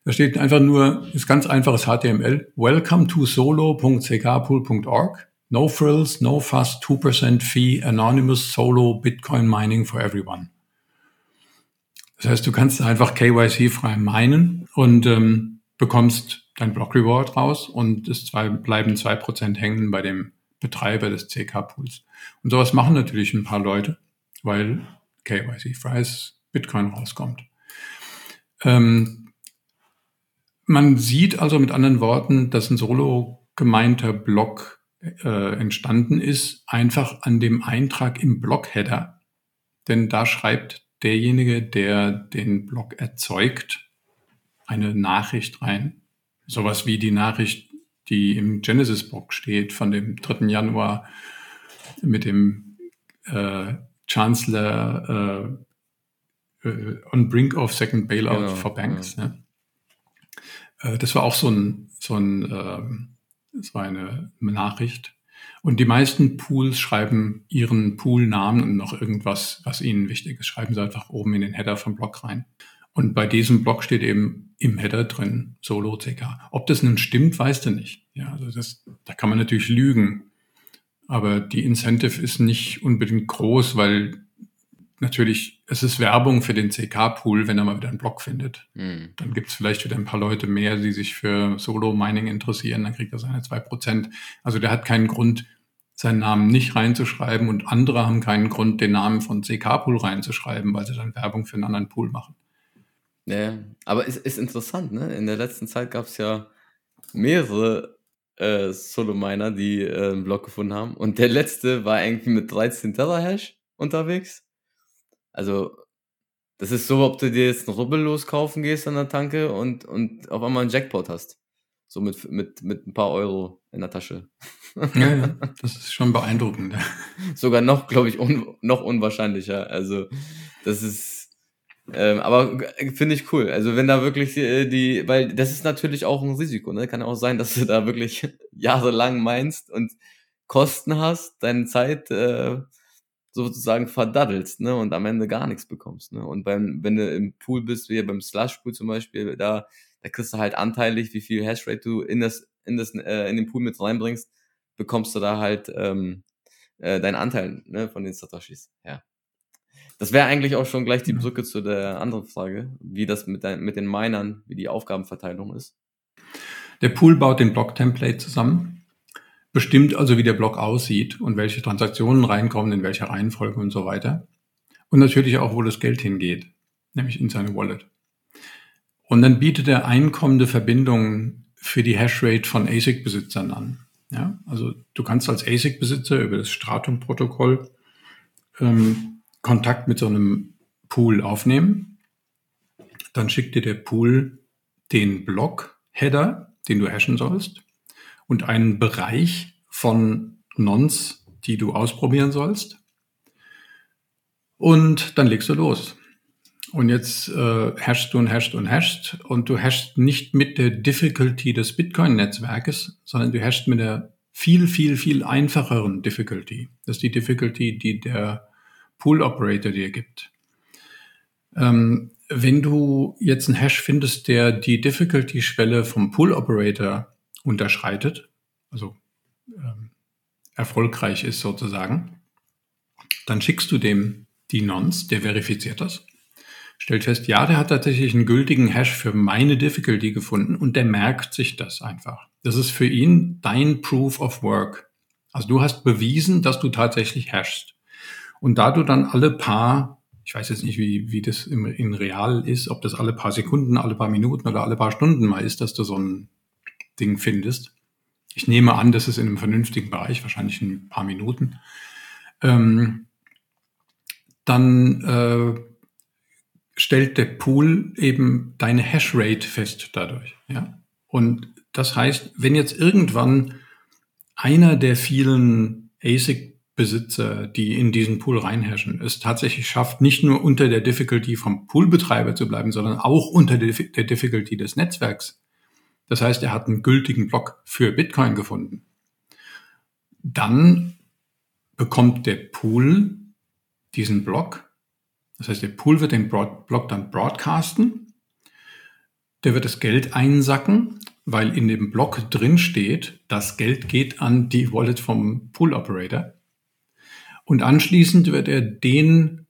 Da steht einfach nur, ist ganz einfaches HTML. Welcome to solo.ckpool.org. No frills, no fuss, 2% fee, anonymous solo Bitcoin mining for everyone. Das heißt, du kannst einfach KYC-frei meinen und ähm, bekommst dein Block Reward raus und es zwei, bleiben zwei Prozent hängen bei dem Betreiber des CK-Pools. Und sowas machen natürlich ein paar Leute, weil KYC-freies Bitcoin rauskommt. Ähm, man sieht also mit anderen Worten, dass ein solo gemeinter Block äh, entstanden ist, einfach an dem Eintrag im Block-Header. Denn da schreibt derjenige, der den Block erzeugt, eine Nachricht rein. Sowas wie die Nachricht, die im Genesis-Block steht von dem 3. Januar mit dem äh, Chancellor äh, äh, on brink of second bailout genau, for banks. Ja. Ne? Äh, das war auch so ein, so ein, äh, so eine Nachricht. Und die meisten Pools schreiben ihren Poolnamen und noch irgendwas, was ihnen wichtig ist, schreiben sie einfach oben in den Header vom Blog rein. Und bei diesem Blog steht eben im Header drin, Solo CK. Ob das nun stimmt, weißt du nicht. Ja, also das, da kann man natürlich lügen. Aber die Incentive ist nicht unbedingt groß, weil natürlich, es ist Werbung für den CK-Pool, wenn er mal wieder einen Blog findet. Mhm. Dann gibt es vielleicht wieder ein paar Leute mehr, die sich für Solo-Mining interessieren, dann kriegt er seine zwei Prozent. Also der hat keinen Grund, seinen Namen nicht reinzuschreiben und andere haben keinen Grund, den Namen von CK-Pool reinzuschreiben, weil sie dann Werbung für einen anderen Pool machen. Ja, aber es ist interessant, ne? In der letzten Zeit gab es ja mehrere äh, Solo-Miner, die äh, einen Block gefunden haben. Und der letzte war irgendwie mit 13 Terahash unterwegs. Also, das ist so, ob du dir jetzt einen Rubbel loskaufen gehst an der Tanke und, und auf einmal einen Jackpot hast. So mit, mit, mit ein paar Euro in der Tasche. Ja, ja, das ist schon beeindruckend. Sogar noch, glaube ich, un, noch unwahrscheinlicher. Also, das ist ähm, aber finde ich cool. Also wenn da wirklich die, äh, die, weil das ist natürlich auch ein Risiko, ne? Kann auch sein, dass du da wirklich jahrelang meinst und Kosten hast, deine Zeit äh, sozusagen verdaddelst, ne? Und am Ende gar nichts bekommst, ne? Und beim, wenn du im Pool bist, wie beim Slush Pool zum Beispiel, da, da kriegst du halt anteilig, wie viel Hashrate du in das, in das, äh, in den Pool mit reinbringst, bekommst du da halt ähm, äh, deinen Anteil ne, von den Satoshis. Ja. Das wäre eigentlich auch schon gleich die Brücke zu der anderen Frage, wie das mit, dein, mit den Minern, wie die Aufgabenverteilung ist. Der Pool baut den Block-Template zusammen, bestimmt also, wie der Block aussieht und welche Transaktionen reinkommen, in welcher Reihenfolge und so weiter. Und natürlich auch, wo das Geld hingeht, nämlich in seine Wallet. Und dann bietet er einkommende Verbindungen für die Hashrate von ASIC-Besitzern an. Ja, also du kannst als ASIC-Besitzer über das Stratum-Protokoll ähm, Kontakt mit so einem Pool aufnehmen. Dann schickt dir der Pool den Block-Header, den du hashen sollst, und einen Bereich von Nons, die du ausprobieren sollst. Und dann legst du los. Und jetzt äh, hashst du und hashst und hashst und du hashst nicht mit der Difficulty des Bitcoin-Netzwerkes, sondern du hashst mit der viel, viel, viel einfacheren Difficulty. Das ist die Difficulty, die der Pool Operator dir gibt. Ähm, wenn du jetzt einen Hash findest, der die Difficulty-Schwelle vom Pool Operator unterschreitet, also ähm, erfolgreich ist sozusagen, dann schickst du dem die Nonce, der verifiziert das, stellt fest, ja, der hat tatsächlich einen gültigen Hash für meine Difficulty gefunden und der merkt sich das einfach. Das ist für ihn dein Proof of Work. Also du hast bewiesen, dass du tatsächlich hashst. Und da du dann alle paar, ich weiß jetzt nicht, wie, wie das im, in real ist, ob das alle paar Sekunden, alle paar Minuten oder alle paar Stunden mal ist, dass du so ein Ding findest. Ich nehme an, das ist in einem vernünftigen Bereich, wahrscheinlich in ein paar Minuten. Ähm, dann äh, stellt der Pool eben deine Hashrate fest dadurch. Ja? Und das heißt, wenn jetzt irgendwann einer der vielen ASIC Besitzer, die in diesen Pool reinherrschen, es tatsächlich schafft, nicht nur unter der Difficulty vom Poolbetreiber zu bleiben, sondern auch unter der Difficulty des Netzwerks, Das heißt, er hat einen gültigen Block für Bitcoin gefunden. Dann bekommt der Pool diesen Block. Das heißt, der Pool wird den Block dann broadcasten. Der wird das Geld einsacken, weil in dem Block drin steht, das Geld geht an die Wallet vom Pool Operator. Und anschließend wird er den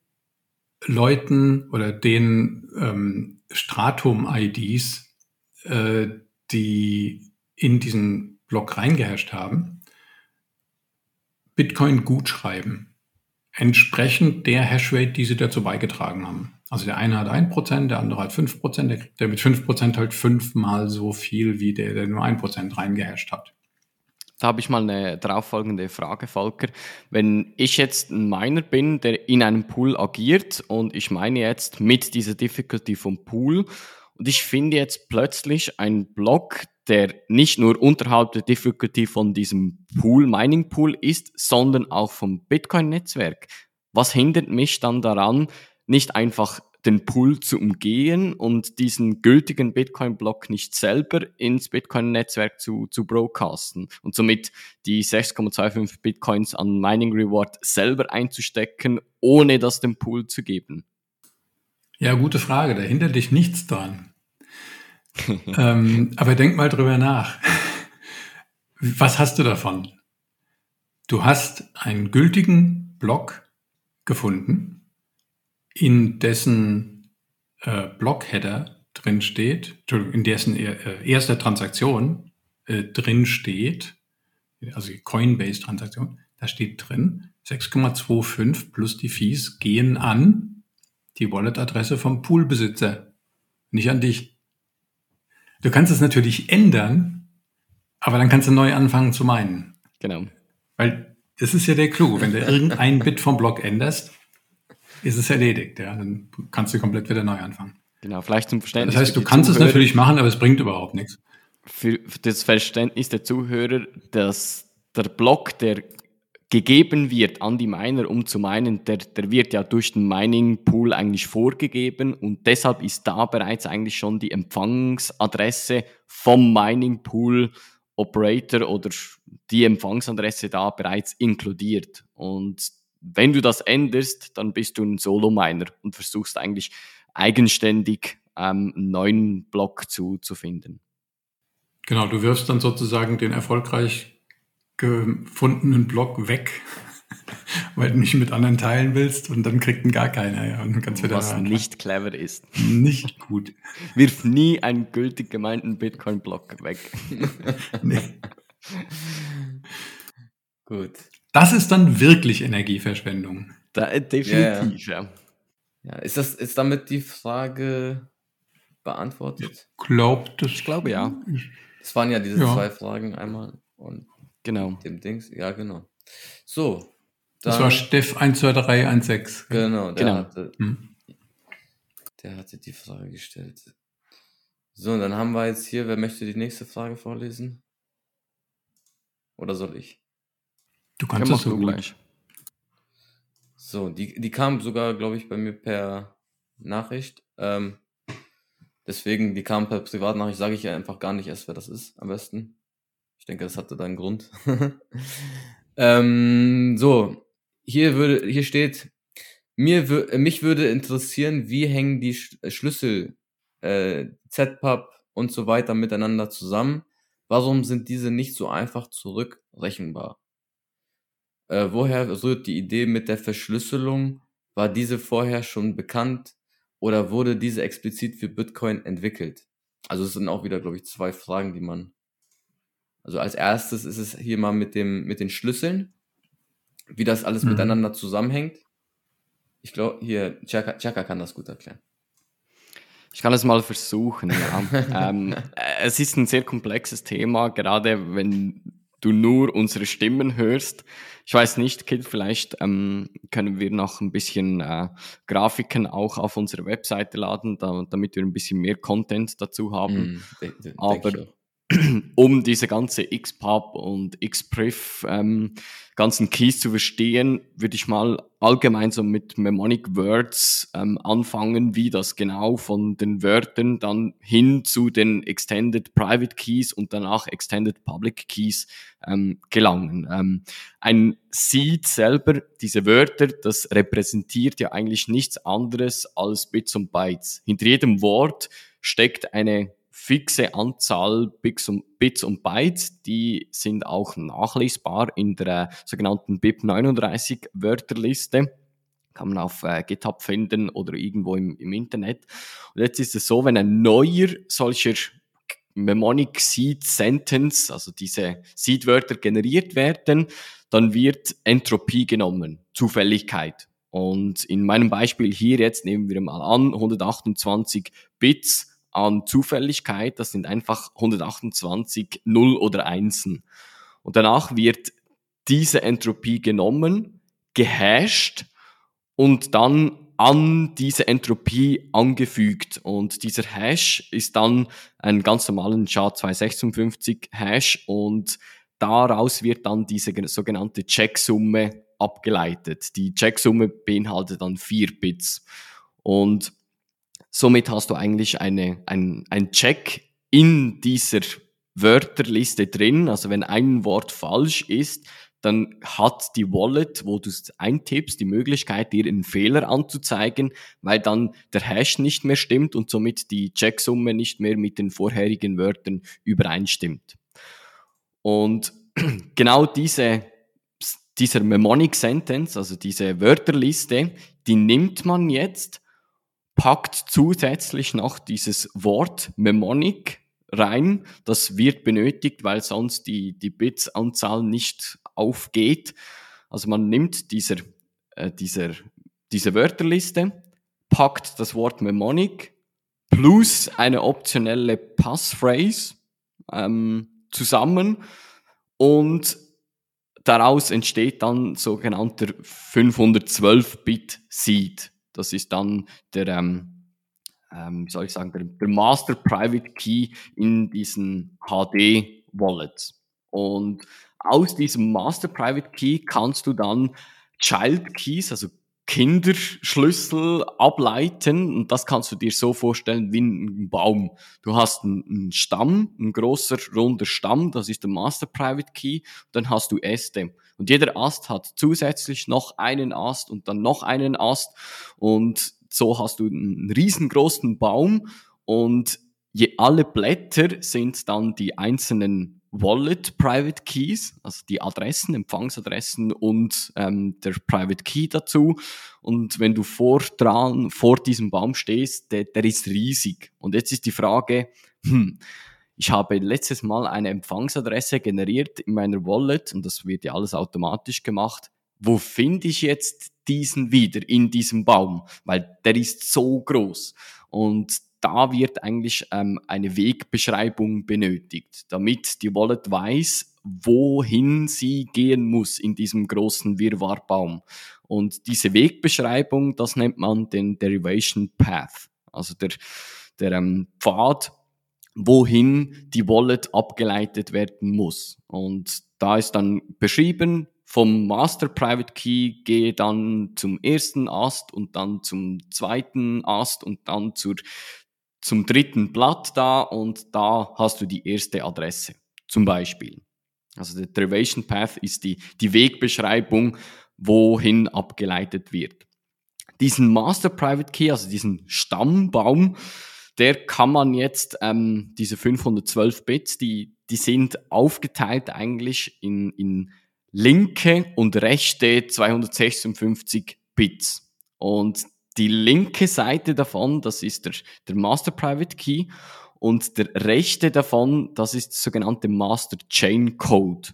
Leuten oder den ähm, Stratum-IDs, äh, die in diesen Block reingehasht haben, Bitcoin gut schreiben. Entsprechend der Hashrate, die sie dazu beigetragen haben. Also der eine hat 1%, der andere hat 5%, der der mit 5% halt fünfmal so viel wie der, der nur 1% reingehasht hat. Da habe ich mal eine darauffolgende Frage, Volker. Wenn ich jetzt ein Miner bin, der in einem Pool agiert und ich meine jetzt mit dieser Difficulty vom Pool und ich finde jetzt plötzlich einen Block, der nicht nur unterhalb der Difficulty von diesem Pool, Mining Pool ist, sondern auch vom Bitcoin-Netzwerk. Was hindert mich dann daran, nicht einfach den Pool zu umgehen und diesen gültigen Bitcoin-Block nicht selber ins Bitcoin-Netzwerk zu, zu broadcasten und somit die 6,25 Bitcoins an Mining Reward selber einzustecken, ohne das dem Pool zu geben? Ja, gute Frage. Da hindert dich nichts dran. ähm, aber denk mal drüber nach. Was hast du davon? Du hast einen gültigen Block gefunden, in dessen äh, Blockheader drin steht, in dessen äh, erste Transaktion äh, drin steht, also die Coinbase-Transaktion, da steht drin, 6,25 plus die Fees gehen an die Wallet-Adresse vom Poolbesitzer, nicht an dich. Du kannst es natürlich ändern, aber dann kannst du neu anfangen zu meinen. Genau. Weil das ist ja der Clou. Wenn du irgendein Bit vom Block änderst, ist es erledigt. Ja, dann kannst du komplett wieder neu anfangen. Genau, vielleicht zum Verständnis. Das heißt, du kannst Zuhörer, es natürlich machen, aber es bringt überhaupt nichts. Für, für das Verständnis der Zuhörer, dass der Block, der gegeben wird an die Miner, um zu meinen, der, der wird ja durch den Mining Pool eigentlich vorgegeben und deshalb ist da bereits eigentlich schon die Empfangsadresse vom Mining Pool Operator oder die Empfangsadresse da bereits inkludiert. Und wenn du das änderst, dann bist du ein Solo-Miner und versuchst eigentlich eigenständig ähm, einen neuen Block zu, zu finden. Genau, du wirfst dann sozusagen den erfolgreich gefundenen Block weg, weil du nicht mit anderen teilen willst und dann kriegt ihn gar keiner. Ja, und kannst wieder Was nicht clever ist. Nicht gut. Wirf nie einen gültig gemeinten Bitcoin-Block weg. nee. Gut. Das ist dann wirklich Energieverschwendung. Da, äh, definitiv, ja. ja. ja. ist das ist damit die Frage beantwortet? Ich glaube, das. Ich glaube ja. Das waren ja diese ja. zwei Fragen einmal und genau. dem Dings. Ja, genau. So. das war Steff 12316. Genau, der, genau. Hatte, hm. der hatte die Frage gestellt. So, und dann haben wir jetzt hier, wer möchte die nächste Frage vorlesen? Oder soll ich? Du kannst es so gleich. So, die, die kam sogar, glaube ich, bei mir per Nachricht. Ähm, deswegen, die kam per Privatnachricht, sage ich ja einfach gar nicht erst, wer das ist, am besten. Ich denke, das hatte deinen Grund. ähm, so, hier würde, hier steht, mir mich würde interessieren, wie hängen die Sch Schlüssel äh, ZPub und so weiter miteinander zusammen? Warum sind diese nicht so einfach zurückrechenbar? Äh, woher rührt die Idee mit der Verschlüsselung? War diese vorher schon bekannt oder wurde diese explizit für Bitcoin entwickelt? Also es sind auch wieder, glaube ich, zwei Fragen, die man. Also als erstes ist es hier mal mit dem mit den Schlüsseln, wie das alles mhm. miteinander zusammenhängt. Ich glaube, hier Chaka, Chaka kann das gut erklären. Ich kann es mal versuchen. Ja. ähm, es ist ein sehr komplexes Thema, gerade wenn du nur unsere Stimmen hörst. Ich weiß nicht, Kid, vielleicht ähm, können wir noch ein bisschen äh, Grafiken auch auf unsere Webseite laden, da, damit wir ein bisschen mehr Content dazu haben. Mm, de, de, Aber um diese ganze XPub und XPriv ähm, ganzen Keys zu verstehen, würde ich mal allgemein so mit Mnemonic Words ähm, anfangen, wie das genau von den Wörtern dann hin zu den Extended Private Keys und danach Extended Public Keys ähm, gelangen. Ähm, ein Seed selber, diese Wörter, das repräsentiert ja eigentlich nichts anderes als Bits und Bytes. Hinter jedem Wort steckt eine fixe Anzahl Bits und, Bits und Bytes, die sind auch nachlesbar in der sogenannten BIP39 Wörterliste. Kann man auf äh, GitHub finden oder irgendwo im, im Internet. Und jetzt ist es so, wenn ein neuer solcher Mnemonic Seed Sentence, also diese Seed-Wörter generiert werden, dann wird Entropie genommen, Zufälligkeit. Und in meinem Beispiel hier jetzt nehmen wir mal an, 128 Bits an Zufälligkeit, das sind einfach 128 Null oder Einsen. Und danach wird diese Entropie genommen, gehasht und dann an diese Entropie angefügt. Und dieser Hash ist dann ein ganz normalen SHA-256 Hash und daraus wird dann diese sogenannte Checksumme abgeleitet. Die Checksumme beinhaltet dann vier Bits. Und Somit hast du eigentlich eine, ein, ein Check in dieser Wörterliste drin. Also wenn ein Wort falsch ist, dann hat die Wallet, wo du es eintippst, die Möglichkeit, dir einen Fehler anzuzeigen, weil dann der Hash nicht mehr stimmt und somit die Checksumme nicht mehr mit den vorherigen Wörtern übereinstimmt. Und genau diese, dieser Mnemonic Sentence, also diese Wörterliste, die nimmt man jetzt packt zusätzlich noch dieses Wort Mnemonic rein. Das wird benötigt, weil sonst die, die Bits-Anzahl nicht aufgeht. Also man nimmt dieser, äh, dieser, diese Wörterliste, packt das Wort Mnemonic plus eine optionelle Passphrase ähm, zusammen und daraus entsteht dann sogenannter 512-Bit Seed. Das ist dann der, ähm, ähm, wie soll ich sagen, der, der Master Private Key in diesen HD Wallets. Und aus diesem Master Private Key kannst du dann Child Keys, also Kinderschlüssel ableiten und das kannst du dir so vorstellen wie ein Baum. Du hast einen Stamm, ein großer runder Stamm, das ist der Master Private Key, dann hast du Äste. Und jeder Ast hat zusätzlich noch einen Ast und dann noch einen Ast. Und so hast du einen riesengroßen Baum und je, alle Blätter sind dann die einzelnen Wallet Private Keys, also die Adressen, Empfangsadressen und ähm, der Private Key dazu. Und wenn du vor dran, vor diesem Baum stehst, der, der ist riesig. Und jetzt ist die Frage, hm, ich habe letztes Mal eine Empfangsadresse generiert in meiner Wallet und das wird ja alles automatisch gemacht. Wo finde ich jetzt diesen wieder in diesem Baum? Weil der ist so groß. Und da wird eigentlich ähm, eine Wegbeschreibung benötigt, damit die Wallet weiß, wohin sie gehen muss in diesem großen Wirrwarrbaum. Und diese Wegbeschreibung, das nennt man den Derivation Path, also der, der ähm, Pfad, wohin die Wallet abgeleitet werden muss. Und da ist dann beschrieben, vom Master Private Key gehe dann zum ersten Ast und dann zum zweiten Ast und dann zur, zum dritten Blatt da und da hast du die erste Adresse zum Beispiel. Also der Derivation Path ist die, die Wegbeschreibung, wohin abgeleitet wird. Diesen Master Private Key, also diesen Stammbaum, der kann man jetzt, ähm, diese 512 Bits, die, die sind aufgeteilt eigentlich in, in linke und rechte 256 Bits. Und die linke Seite davon, das ist der, der Master Private Key und der rechte davon, das ist der sogenannte Master Chain Code.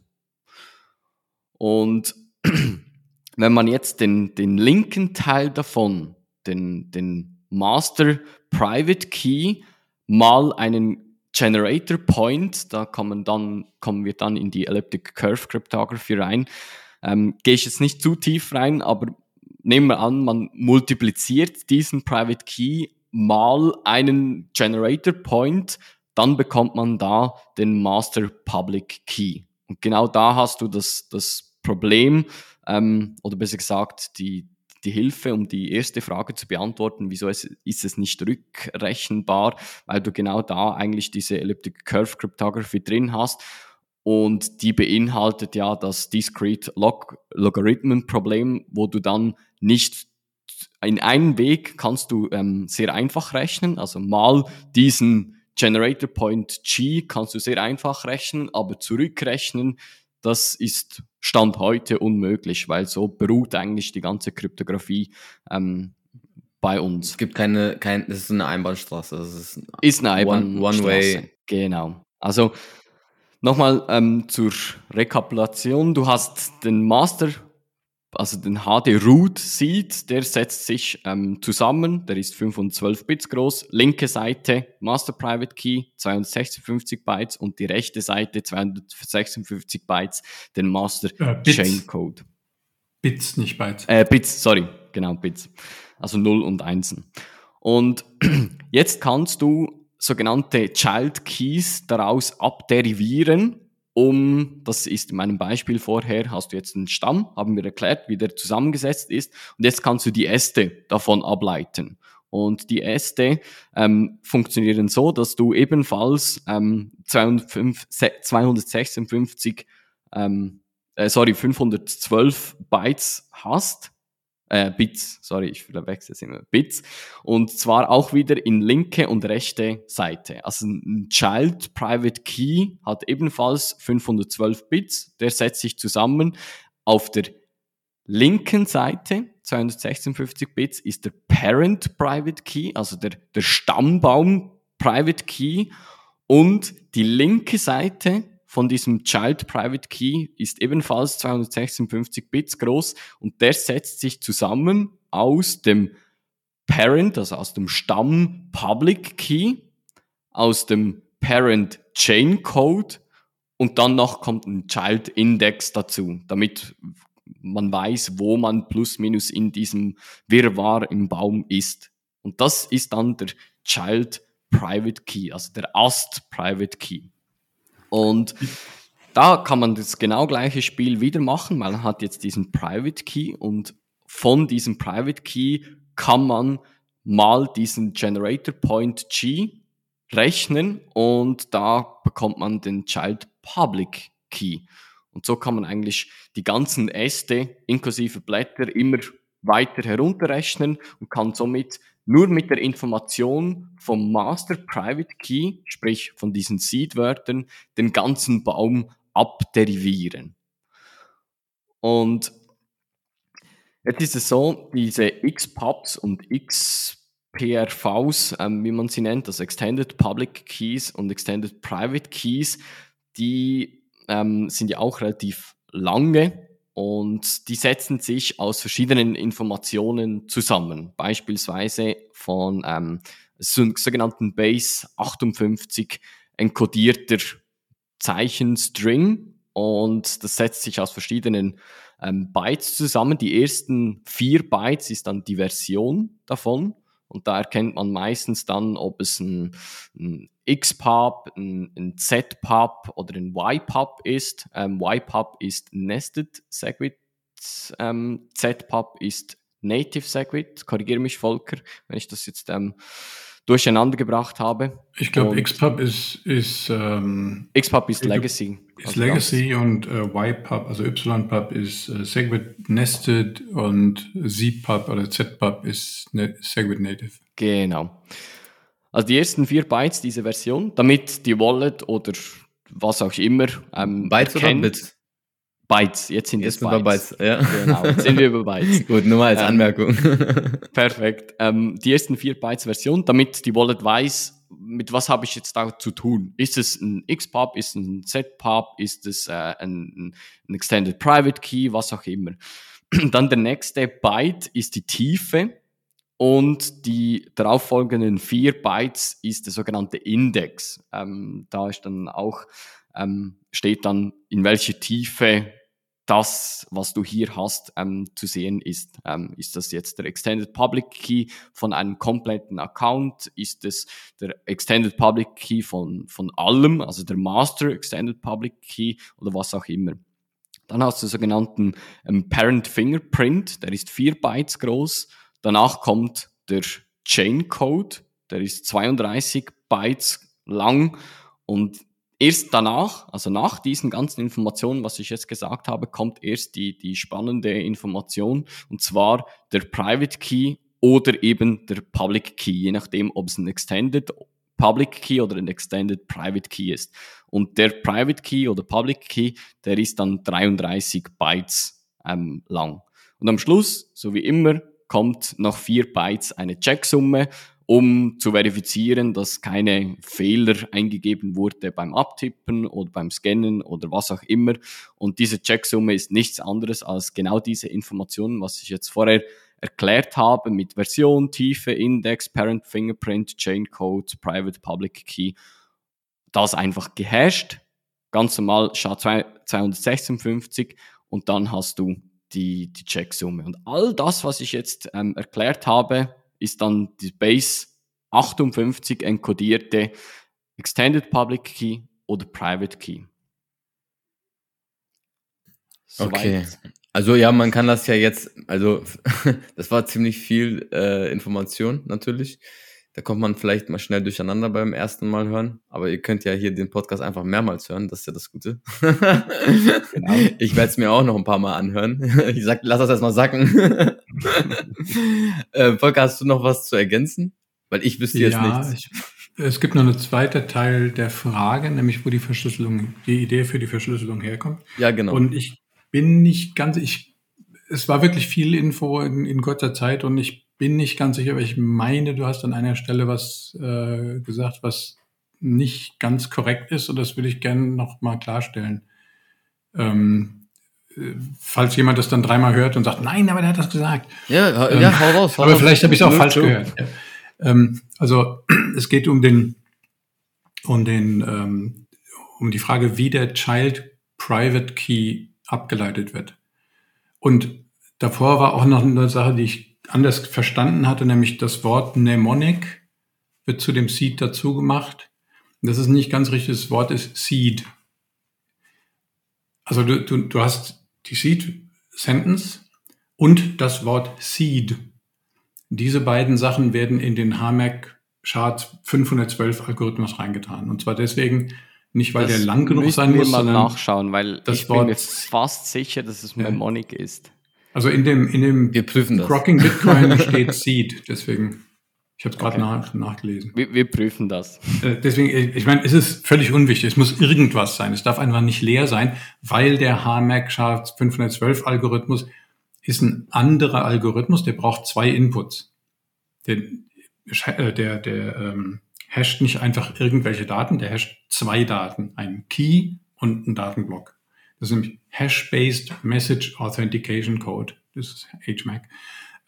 Und wenn man jetzt den, den linken Teil davon, den, den Master Private Key mal einen Generator Point, da kommen, dann, kommen wir dann in die Elliptic Curve Cryptography rein. Ähm, Gehe ich jetzt nicht zu tief rein, aber nehmen wir an, man multipliziert diesen Private Key mal einen Generator Point, dann bekommt man da den Master Public Key. Und genau da hast du das, das Problem, ähm, oder besser gesagt, die, die Hilfe, um die erste Frage zu beantworten, wieso ist, ist es nicht rückrechenbar, weil du genau da eigentlich diese Elliptic Curve Cryptography drin hast. Und die beinhaltet ja das Discrete Log Logarithmen Problem, wo du dann nicht in einem Weg kannst du ähm, sehr einfach rechnen, also mal diesen Generator Point G kannst du sehr einfach rechnen, aber zurückrechnen, das ist Stand heute unmöglich, weil so beruht eigentlich die ganze Kryptographie ähm, bei uns. Es gibt keine, kein, das ist eine Einbahnstraße. Das ist, ist eine Einbahnstraße. One, one way. Genau. Also nochmal ähm, zur Rekapitulation. Du hast den Master also den HD Root Seed, der setzt sich ähm, zusammen, der ist 512 Bits groß, linke Seite Master Private Key 256 Bytes und die rechte Seite 256 Bytes, den Master äh, Chain Code. Bits, nicht Bytes. Äh, Bits, sorry, genau, Bits. Also 0 und 1. Und jetzt kannst du sogenannte Child Keys daraus abderivieren um, das ist in meinem Beispiel vorher, hast du jetzt einen Stamm, haben wir erklärt, wie der zusammengesetzt ist, und jetzt kannst du die Äste davon ableiten. Und die Äste ähm, funktionieren so, dass du ebenfalls ähm, 256, ähm, äh, sorry, 512 Bytes hast äh, Bits, sorry, ich verwechsel es immer, Bits, und zwar auch wieder in linke und rechte Seite. Also ein Child Private Key hat ebenfalls 512 Bits, der setzt sich zusammen. Auf der linken Seite, 256 Bits, ist der Parent Private Key, also der, der Stammbaum Private Key, und die linke Seite von diesem Child Private Key ist ebenfalls 256 Bits groß und der setzt sich zusammen aus dem Parent, also aus dem Stamm Public Key, aus dem Parent Chain Code und dann noch kommt ein Child Index dazu, damit man weiß, wo man plus minus in diesem Wirrwarr im Baum ist. Und das ist dann der Child Private Key, also der Ast Private Key. Und da kann man das genau gleiche Spiel wieder machen. Man hat jetzt diesen Private Key und von diesem Private Key kann man mal diesen Generator Point G rechnen und da bekommt man den Child Public Key. Und so kann man eigentlich die ganzen Äste inklusive Blätter immer weiter herunterrechnen und kann somit nur mit der Information vom Master Private Key, sprich von diesen Seed-Wörtern, den ganzen Baum abderivieren. Und jetzt ist es so, diese XPubs und XPRVs, ähm, wie man sie nennt, also Extended Public Keys und Extended Private Keys, die ähm, sind ja auch relativ lange und die setzen sich aus verschiedenen Informationen zusammen, beispielsweise von ähm, sogenannten Base 58 enkodierter Zeichenstring. Und das setzt sich aus verschiedenen ähm, Bytes zusammen. Die ersten vier Bytes ist dann die Version davon und da erkennt man meistens dann, ob es ein, ein XPub, ein, ein ZPub oder ein YPub ist. Ähm, YPub ist Nested Segwit, ähm, ZPub ist Native Segwit. Korrigiere mich, Volker, wenn ich das jetzt ähm, durcheinander gebracht habe. Ich glaube, XPub ist, ist ähm, XPub ist Legacy. Ist also Legacy und äh, YPub, also YPub ist äh, Segwit Nested und ZPub oder ZPub ist ne Segwit Native. Genau. Also die ersten vier Bytes dieser Version, damit die Wallet oder was auch immer ähm, Bytes erkennt, oder Bits? Bytes, jetzt sind jetzt es Bytes. Bytes. Ja. Genau, jetzt sind wir über Bytes. Gut, nur mal als ähm, Anmerkung. perfekt. Ähm, die ersten vier Bytes Version, damit die Wallet weiß, mit was habe ich jetzt da zu tun? Ist es ein XPub, ist es ein ZPub, ist es äh, ein, ein Extended Private Key, was auch immer. Dann der nächste Byte ist die Tiefe und die darauffolgenden vier Bytes ist der sogenannte Index. Ähm, da ist dann auch, ähm, steht dann, in welche Tiefe das, was du hier hast, ähm, zu sehen ist. Ähm, ist das jetzt der Extended Public Key von einem kompletten Account? Ist es der Extended Public Key von, von allem, also der Master Extended Public Key oder was auch immer? Dann hast du sogenannten ähm, Parent Fingerprint, der ist vier Bytes groß. Danach kommt der Chain Code, der ist 32 Bytes lang und erst danach, also nach diesen ganzen Informationen, was ich jetzt gesagt habe, kommt erst die, die spannende Information und zwar der Private Key oder eben der Public Key, je nachdem, ob es ein Extended Public Key oder ein Extended Private Key ist. Und der Private Key oder Public Key, der ist dann 33 Bytes ähm, lang. Und am Schluss, so wie immer, kommt nach vier Bytes eine Checksumme um zu verifizieren, dass keine Fehler eingegeben wurde beim Abtippen oder beim Scannen oder was auch immer. Und diese Checksumme ist nichts anderes als genau diese Informationen, was ich jetzt vorher erklärt habe mit Version, Tiefe, Index, Parent Fingerprint, Chain Code, Private Public Key. Das einfach gehasht, ganz normal SHA-256 und dann hast du die, die Checksumme. Und all das, was ich jetzt ähm, erklärt habe, ist dann die Base 58 enkodierte Extended Public Key oder Private Key. Soweit. Okay. Also ja, man kann das ja jetzt, also das war ziemlich viel äh, Information natürlich. Da kommt man vielleicht mal schnell durcheinander beim ersten Mal hören. Aber ihr könnt ja hier den Podcast einfach mehrmals hören. Das ist ja das Gute. genau. Ich werde es mir auch noch ein paar Mal anhören. Ich sag, lass das erstmal sacken. äh, Volker, hast du noch was zu ergänzen? Weil ich wüsste jetzt ja, nichts. Ich, es gibt noch einen zweiten Teil der Frage, nämlich wo die Verschlüsselung, die Idee für die Verschlüsselung herkommt. Ja, genau. Und ich bin nicht ganz, ich, es war wirklich viel Info in, in kurzer Zeit und ich bin nicht ganz sicher, aber ich meine, du hast an einer Stelle was äh, gesagt, was nicht ganz korrekt ist und das würde ich gerne noch mal klarstellen. Ähm, äh, falls jemand das dann dreimal hört und sagt, nein, aber der hat das gesagt. Ja, ähm, ja hau raus. Hau aber raus. vielleicht habe ich es auch falsch gehört. Ja. Ähm, also es geht um den, um den, ähm, um die Frage, wie der Child Private Key abgeleitet wird. Und davor war auch noch eine Sache, die ich anders verstanden hatte, nämlich das Wort Mnemonic wird zu dem Seed dazu gemacht. Das ist nicht ganz richtig, das Wort ist Seed. Also du, du, du hast die Seed Sentence und das Wort Seed. Diese beiden Sachen werden in den HMAC Chart 512 Algorithmus reingetan. Und zwar deswegen, nicht weil das der lang genug sein muss, sondern nachschauen, weil das ich Wort, bin mir fast sicher, dass es Mnemonic ja. ist. Also in dem, in dem wir prüfen das. Crocking Bitcoin steht Seed, deswegen. Ich habe es gerade okay. nach, nachgelesen. Wir, wir, prüfen das. Äh, deswegen, ich meine, es ist völlig unwichtig. Es muss irgendwas sein. Es darf einfach nicht leer sein, weil der HMAC SHA-512 Algorithmus ist ein anderer Algorithmus, der braucht zwei Inputs. Der, äh, der, der ähm, hasht nicht einfach irgendwelche Daten, der hasht zwei Daten, einen Key und einen Datenblock. Das ist nämlich Hash-Based Message Authentication Code. Das ist HMAC.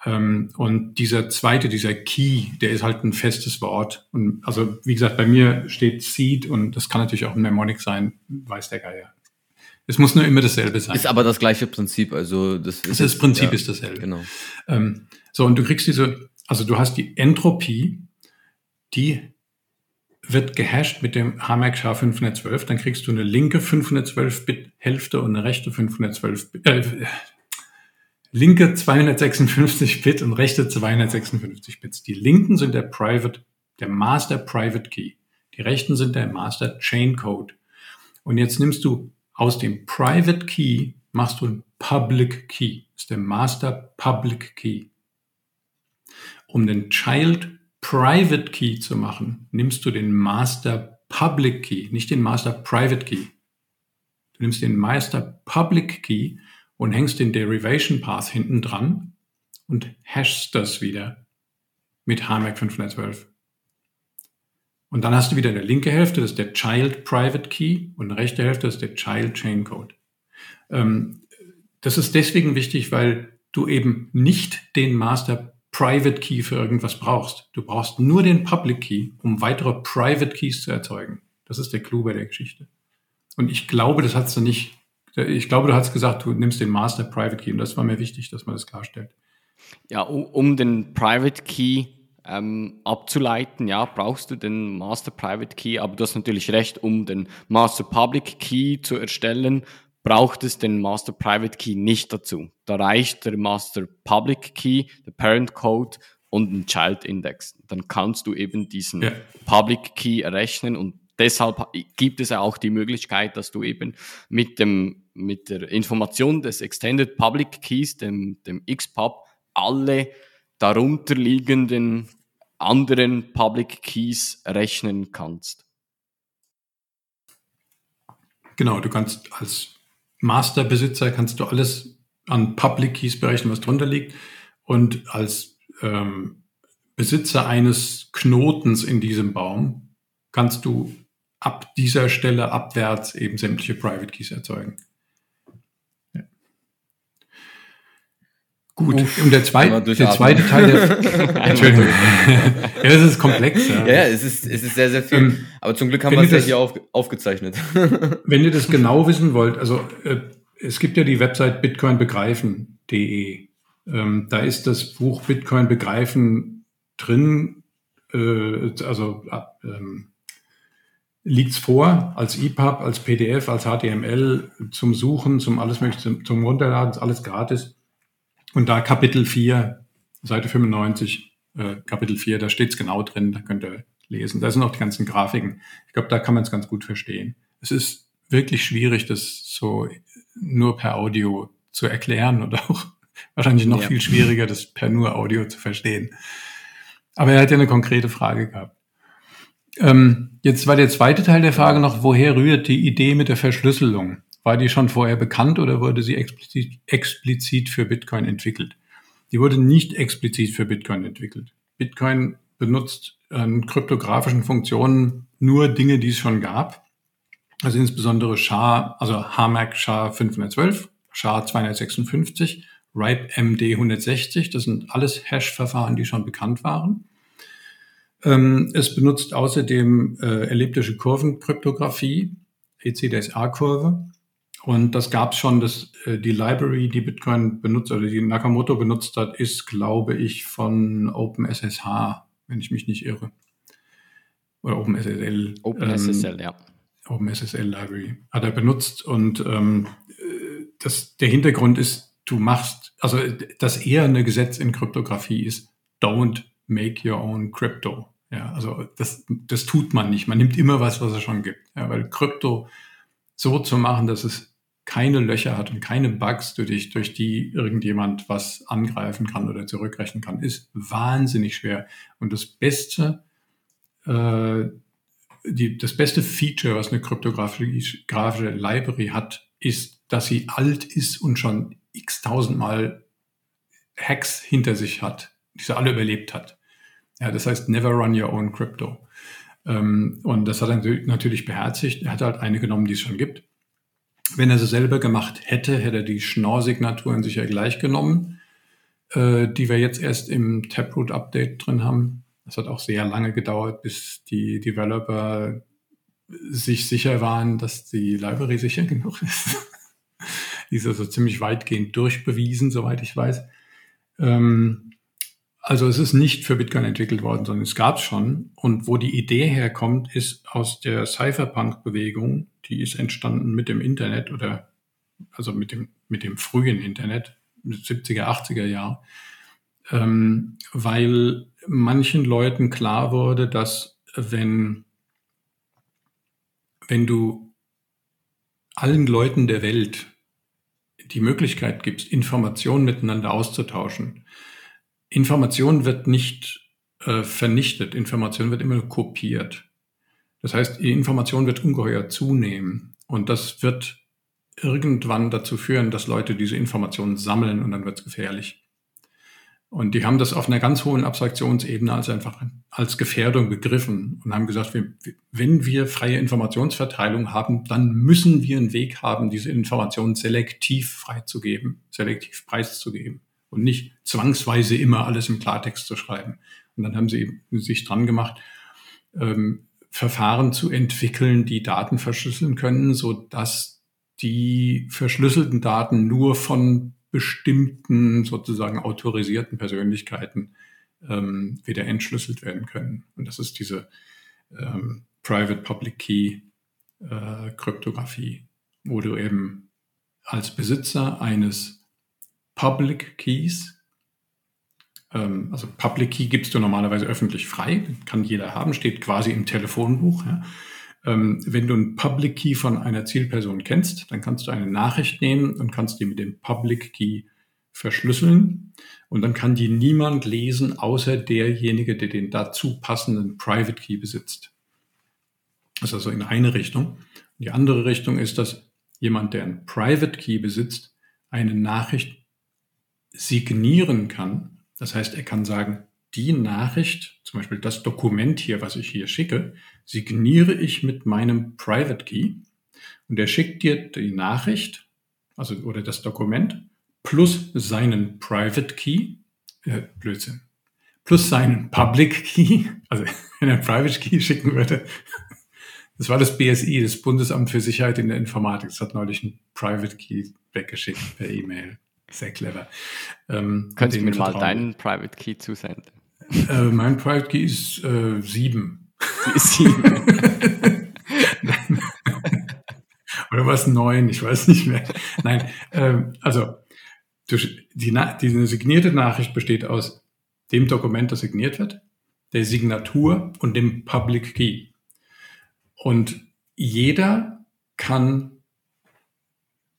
Ähm, und dieser zweite, dieser Key, der ist halt ein festes Wort. Und also, wie gesagt, bei mir steht Seed und das kann natürlich auch ein Mnemonic sein, weiß der Geier. Es muss nur immer dasselbe sein. Ist aber das gleiche Prinzip, also das ist. Das Prinzip ja, ist dasselbe. Genau. Ähm, so, und du kriegst diese, also du hast die Entropie, die wird gehasht mit dem HMAC SHA-512, dann kriegst du eine linke 512-Bit-Hälfte und eine rechte 512-Bit, äh, linke 256 Bit und rechte 256 Bits. Die linken sind der Private, der Master Private Key. Die rechten sind der Master Chain Code. Und jetzt nimmst du aus dem Private Key, machst du ein Public Key. Das ist der Master Public Key. Um den Child Private Key zu machen, nimmst du den Master Public Key, nicht den Master Private Key. Du nimmst den Master Public Key und hängst den Derivation Path hinten dran und hashst das wieder mit HMAC 512. Und dann hast du wieder eine linke Hälfte, das ist der Child Private Key und eine rechte Hälfte, das ist der Child Chain Code. Ähm, das ist deswegen wichtig, weil du eben nicht den Master Private Key für irgendwas brauchst. Du brauchst nur den Public Key, um weitere Private Keys zu erzeugen. Das ist der Clou bei der Geschichte. Und ich glaube, das hast du nicht Ich glaube, du hast gesagt, du nimmst den Master Private Key und das war mir wichtig, dass man das klarstellt. Ja, um, den Private Key ähm, abzuleiten, ja, brauchst du den Master Private Key, aber du hast natürlich recht, um den Master Public Key zu erstellen, braucht es den Master Private Key nicht dazu. Da reicht der Master Public Key, der Parent Code und ein Child Index. Dann kannst du eben diesen ja. Public Key errechnen und deshalb gibt es auch die Möglichkeit, dass du eben mit dem, mit der Information des Extended Public Keys, dem, dem XPub, alle darunter liegenden anderen Public Keys rechnen kannst. Genau, du kannst als Masterbesitzer kannst du alles an Public Keys berechnen, was drunter liegt. Und als ähm, Besitzer eines Knotens in diesem Baum kannst du ab dieser Stelle abwärts eben sämtliche Private Keys erzeugen. Gut, Uff, und der, zweit, der zweite Teil der. Entschuldigung. ja, das ist komplex. Ja, ja es, ist, es ist sehr, sehr viel. Ähm, Aber zum Glück haben wir es ja hier auf, aufgezeichnet. wenn ihr das genau wissen wollt, also äh, es gibt ja die Website bitcoinbegreifen.de. Ähm, da ist das Buch Bitcoin begreifen drin. Äh, also ähm, liegt's vor als EPUB, als PDF, als HTML zum Suchen, zum alles mögliche, zum, zum Runterladen, alles gratis. Und da Kapitel 4, Seite 95, äh, Kapitel 4, da steht's genau drin, da könnt ihr lesen. Da sind auch die ganzen Grafiken. Ich glaube, da kann man es ganz gut verstehen. Es ist wirklich schwierig, das so nur per Audio zu erklären und auch wahrscheinlich noch ja. viel schwieriger, das per nur Audio zu verstehen. Aber er hat ja eine konkrete Frage gehabt. Ähm, jetzt war der zweite Teil der Frage noch, woher rührt die Idee mit der Verschlüsselung? War die schon vorher bekannt oder wurde sie explizit, explizit für Bitcoin entwickelt? Die wurde nicht explizit für Bitcoin entwickelt. Bitcoin benutzt an kryptografischen Funktionen nur Dinge, die es schon gab. Also insbesondere SHA, also HMAC SHA 512, SHA 256, RIPE MD 160. Das sind alles Hash-Verfahren, die schon bekannt waren. Ähm, es benutzt außerdem äh, elliptische Kurvenkryptographie, ECDSA-Kurve. Und das gab es schon, dass äh, die Library, die Bitcoin benutzt oder die Nakamoto benutzt hat, ist, glaube ich, von OpenSSH, wenn ich mich nicht irre. Oder OpenSSL. OpenSSL, ähm, ja. OpenSSL Library hat er benutzt. Und ähm, das, der Hintergrund ist, du machst, also das eher eine Gesetz in Kryptographie ist, don't make your own crypto. Ja, also das, das tut man nicht. Man nimmt immer was, was es schon gibt. Ja, weil Krypto so zu machen, dass es keine Löcher hat und keine Bugs, durch, durch die irgendjemand was angreifen kann oder zurückrechnen kann, ist wahnsinnig schwer. Und das beste, äh, die, das beste Feature, was eine kryptografische Library hat, ist, dass sie alt ist und schon x tausendmal Hacks hinter sich hat, die sie alle überlebt hat. Ja, das heißt, never run your own crypto. Ähm, und das hat er natürlich beherzigt. Er hat halt eine genommen, die es schon gibt wenn er sie selber gemacht hätte, hätte er die Schnorr-Signaturen sicher gleich genommen, äh, die wir jetzt erst im Taproot-Update drin haben. Das hat auch sehr lange gedauert, bis die Developer sich sicher waren, dass die Library sicher genug ist. die ist also ziemlich weitgehend durchbewiesen, soweit ich weiß. Ähm, also es ist nicht für Bitcoin entwickelt worden, sondern es gab es schon. Und wo die Idee herkommt, ist aus der Cypherpunk-Bewegung, die ist entstanden mit dem Internet oder also mit dem, mit dem frühen Internet, 70er, 80er Jahre, ähm, weil manchen Leuten klar wurde, dass wenn, wenn du allen Leuten der Welt die Möglichkeit gibst, Informationen miteinander auszutauschen, Information wird nicht äh, vernichtet, Information wird immer kopiert. Das heißt, die Information wird ungeheuer zunehmen und das wird irgendwann dazu führen, dass Leute diese Informationen sammeln und dann wird es gefährlich. Und die haben das auf einer ganz hohen Abstraktionsebene als einfach als Gefährdung begriffen und haben gesagt, wenn wir freie Informationsverteilung haben, dann müssen wir einen Weg haben, diese Informationen selektiv freizugeben, selektiv preiszugeben und nicht zwangsweise immer alles im Klartext zu schreiben. Und dann haben sie sich dran gemacht, ähm, Verfahren zu entwickeln, die Daten verschlüsseln können, so dass die verschlüsselten Daten nur von bestimmten sozusagen autorisierten Persönlichkeiten ähm, wieder entschlüsselt werden können. Und das ist diese ähm, Private Public Key äh, Kryptographie, wo du eben als Besitzer eines Public Keys, ähm, also Public Key gibst du normalerweise öffentlich frei, kann jeder haben, steht quasi im Telefonbuch. Ja. Ähm, wenn du einen Public Key von einer Zielperson kennst, dann kannst du eine Nachricht nehmen und kannst die mit dem Public Key verschlüsseln und dann kann die niemand lesen, außer derjenige, der den dazu passenden Private Key besitzt. Das ist also in eine Richtung. Die andere Richtung ist, dass jemand, der einen Private Key besitzt, eine Nachricht signieren kann. Das heißt, er kann sagen, die Nachricht, zum Beispiel das Dokument hier, was ich hier schicke, signiere ich mit meinem Private Key und er schickt dir die Nachricht, also oder das Dokument plus seinen Private Key, äh, Blödsinn, plus seinen Public Key, also wenn er Private Key schicken würde, das war das BSI, das Bundesamt für Sicherheit in der Informatik. Das hat neulich einen Private Key weggeschickt per E-Mail. Sehr clever. Ähm, Könntest du mir mal deinen Private Key zusenden? Äh, mein Private Key ist äh, sieben. sieben. Oder was neun? Ich weiß nicht mehr. Nein, ähm, also die, die signierte Nachricht besteht aus dem Dokument, das signiert wird, der Signatur und dem Public Key. Und jeder kann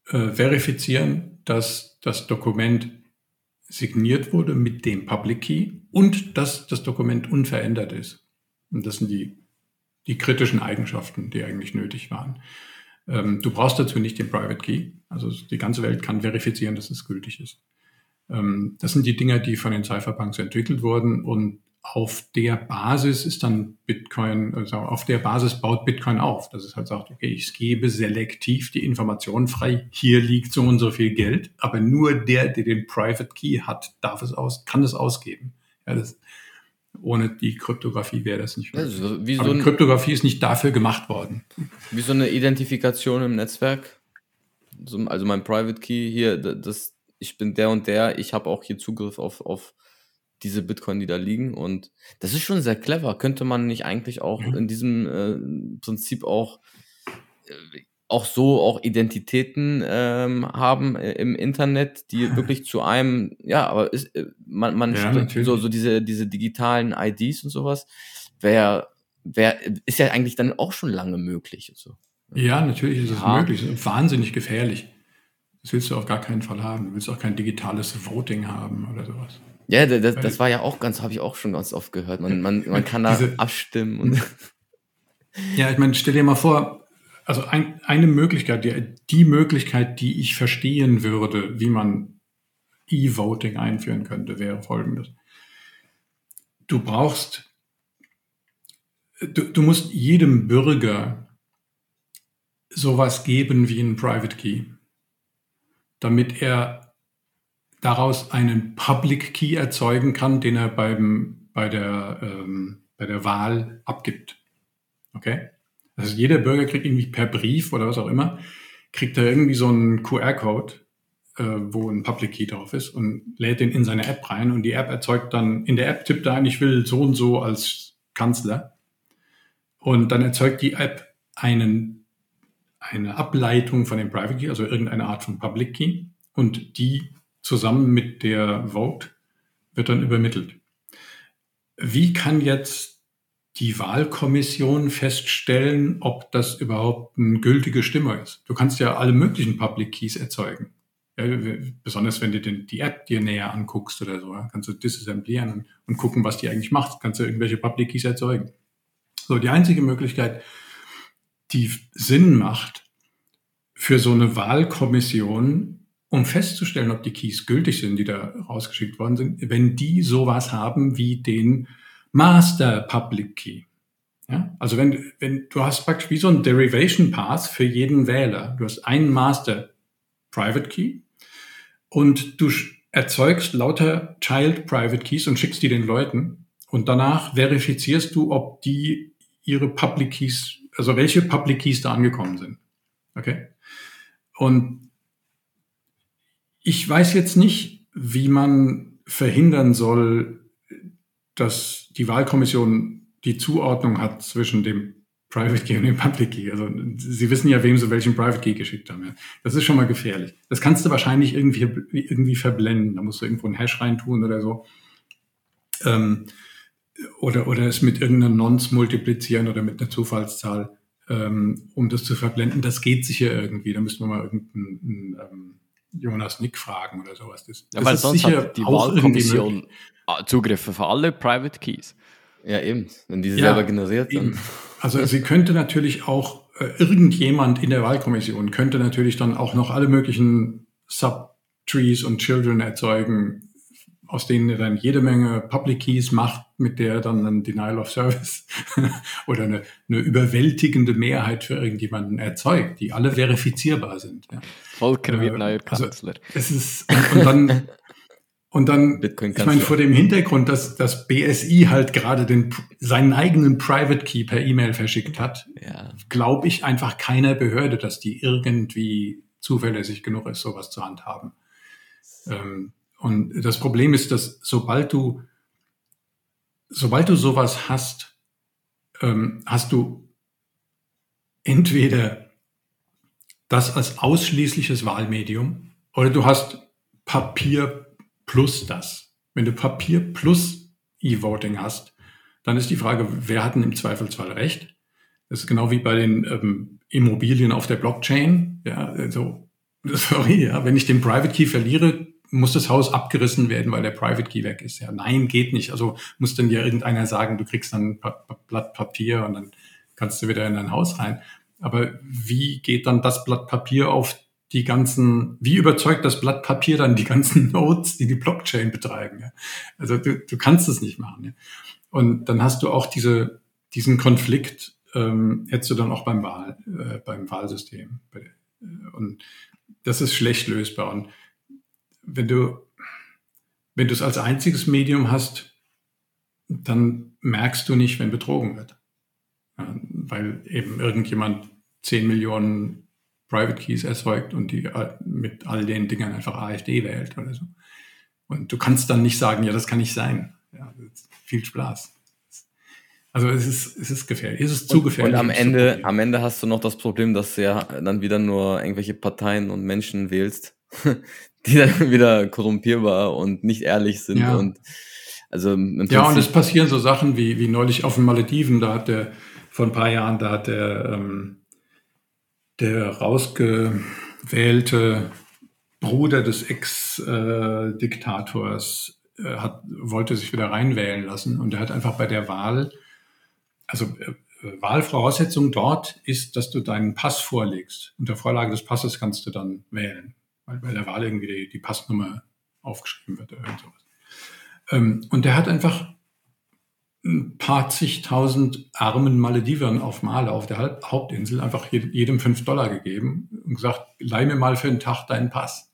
äh, verifizieren, dass das Dokument signiert wurde mit dem Public Key und dass das Dokument unverändert ist. Und das sind die, die kritischen Eigenschaften, die eigentlich nötig waren. Ähm, du brauchst dazu nicht den Private Key. Also die ganze Welt kann verifizieren, dass es gültig ist. Ähm, das sind die Dinge, die von den Cypherpunks entwickelt wurden und auf der Basis ist dann Bitcoin, also auf der Basis baut Bitcoin auf, dass es halt sagt, okay, ich gebe selektiv die Informationen frei, hier liegt so und so viel Geld, aber nur der, der den Private Key hat, darf es aus, kann es ausgeben. Ja, das, ohne die Kryptographie wäre das nicht möglich. Also so Aber Kryptographie ist nicht dafür gemacht worden. Wie so eine Identifikation im Netzwerk. also mein Private Key hier, das, ich bin der und der, ich habe auch hier Zugriff auf, auf diese Bitcoin, die da liegen. Und das ist schon sehr clever. Könnte man nicht eigentlich auch mhm. in diesem äh, Prinzip auch äh, auch so auch Identitäten ähm, haben äh, im Internet, die wirklich zu einem, ja, aber ist, äh, man, man ja, so, so diese, diese digitalen IDs und sowas, wäre, wär, ist ja eigentlich dann auch schon lange möglich. Und so. Ja, natürlich ist es ja. möglich. ist wahnsinnig gefährlich. Das willst du auf gar keinen Fall haben. Du willst auch kein digitales Voting haben oder sowas. Ja, das, das war ja auch ganz, habe ich auch schon ganz oft gehört. Man, man, man kann da abstimmen. Und ja, ich meine, stell dir mal vor, also ein, eine Möglichkeit, die, die Möglichkeit, die ich verstehen würde, wie man E-Voting einführen könnte, wäre folgendes. Du brauchst, du, du musst jedem Bürger sowas geben wie ein Private Key, damit er daraus einen Public Key erzeugen kann, den er beim, bei, der, ähm, bei der Wahl abgibt. Okay? Also jeder Bürger kriegt irgendwie per Brief oder was auch immer, kriegt er irgendwie so einen QR-Code, äh, wo ein Public Key drauf ist und lädt den in seine App rein und die App erzeugt dann, in der App tippt er ein, ich will so und so als Kanzler und dann erzeugt die App einen, eine Ableitung von dem Private Key, also irgendeine Art von Public Key und die zusammen mit der Vote wird dann übermittelt. Wie kann jetzt die Wahlkommission feststellen, ob das überhaupt eine gültige Stimme ist. Du kannst ja alle möglichen Public Keys erzeugen. Ja, besonders wenn du den, die App dir näher anguckst oder so, kannst du disassemblieren und, und gucken, was die eigentlich macht. Kannst du irgendwelche Public Keys erzeugen. So, die einzige Möglichkeit, die Sinn macht für so eine Wahlkommission, um festzustellen, ob die Keys gültig sind, die da rausgeschickt worden sind, wenn die sowas haben wie den Master Public Key. Ja? Also wenn, wenn du hast praktisch wie so ein Derivation Path für jeden Wähler. Du hast einen Master Private Key und du erzeugst lauter Child Private Keys und schickst die den Leuten und danach verifizierst du, ob die ihre Public Keys, also welche Public Keys da angekommen sind. Okay? Und ich weiß jetzt nicht, wie man verhindern soll, dass die Wahlkommission die Zuordnung hat zwischen dem Private Key und dem Public Key. Also Sie wissen ja, wem Sie welchen Private Key geschickt haben. Das ist schon mal gefährlich. Das kannst du wahrscheinlich irgendwie, irgendwie verblenden. Da musst du irgendwo einen Hash reintun oder so. Ähm, oder, oder es mit irgendeiner Nonce multiplizieren oder mit einer Zufallszahl, ähm, um das zu verblenden. Das geht sicher irgendwie. Da müssen wir mal irgendeinen ähm, Jonas Nick fragen oder sowas. Das, ja, weil sonst hat die Wahlkommission Zugriff auf alle Private Keys. Ja, eben. Wenn diese ja, selber generiert sind. Also sie könnte natürlich auch, äh, irgendjemand in der Wahlkommission könnte natürlich dann auch noch alle möglichen Subtrees und Children erzeugen, aus denen er dann jede Menge Public Keys macht, mit der er dann ein Denial of Service oder eine, eine, überwältigende Mehrheit für irgendjemanden erzeugt, die alle verifizierbar sind. Ja. Volker wird äh, neuer also Kanzler. Also es ist, und, und dann, und dann, ich meine, vor dem Hintergrund, dass das BSI halt gerade den, seinen eigenen Private Key per E-Mail verschickt hat, ja. glaube ich einfach keiner Behörde, dass die irgendwie zuverlässig genug ist, sowas zu handhaben. Ähm, und das Problem ist, dass sobald du, sobald du sowas hast, ähm, hast du entweder das als ausschließliches Wahlmedium oder du hast Papier plus das. Wenn du Papier plus E-Voting hast, dann ist die Frage, wer hat denn im Zweifelsfall recht? Das ist genau wie bei den ähm, Immobilien auf der Blockchain. Ja, also, sorry, ja, wenn ich den Private Key verliere, muss das Haus abgerissen werden, weil der Private Key weg ist. Ja, nein, geht nicht. Also muss dann ja irgendeiner sagen, du kriegst dann ein Blatt Papier und dann kannst du wieder in dein Haus rein. Aber wie geht dann das Blatt Papier auf die ganzen, wie überzeugt das Blatt Papier dann die ganzen Nodes, die die Blockchain betreiben? Ja? Also du, du kannst es nicht machen. Ja? Und dann hast du auch diese, diesen Konflikt, ähm, hättest du dann auch beim Wahl, äh, beim Wahlsystem. Und das ist schlecht lösbar. Und wenn du, wenn du es als einziges Medium hast, dann merkst du nicht, wenn betrogen wird. Weil eben irgendjemand 10 Millionen Private Keys erzeugt und die äh, mit all den Dingern einfach AfD wählt oder so. Und du kannst dann nicht sagen, ja, das kann nicht sein. Ja, viel Spaß. Also es ist, es ist gefährlich, es ist zu gefährlich. Und am Ende, am Ende hast du noch das Problem, dass du ja dann wieder nur irgendwelche Parteien und Menschen wählst, die dann wieder korrumpierbar und nicht ehrlich sind ja. und also ja, und es passieren so Sachen wie, wie neulich auf den Malediven, da hat der, vor ein paar Jahren, da hat der, ähm, der rausgewählte Bruder des Ex-Diktators äh, hat, wollte sich wieder reinwählen lassen und er hat einfach bei der Wahl, also äh, Wahlvoraussetzung dort ist, dass du deinen Pass vorlegst. Unter Vorlage des Passes kannst du dann wählen weil bei der Wahl irgendwie die, die Passnummer aufgeschrieben wird oder irgend sowas. Ähm, und der hat einfach ein paar zigtausend armen Maledivern auf Male, auf der Hauptinsel, einfach jedem fünf Dollar gegeben und gesagt, leih mir mal für einen Tag deinen Pass.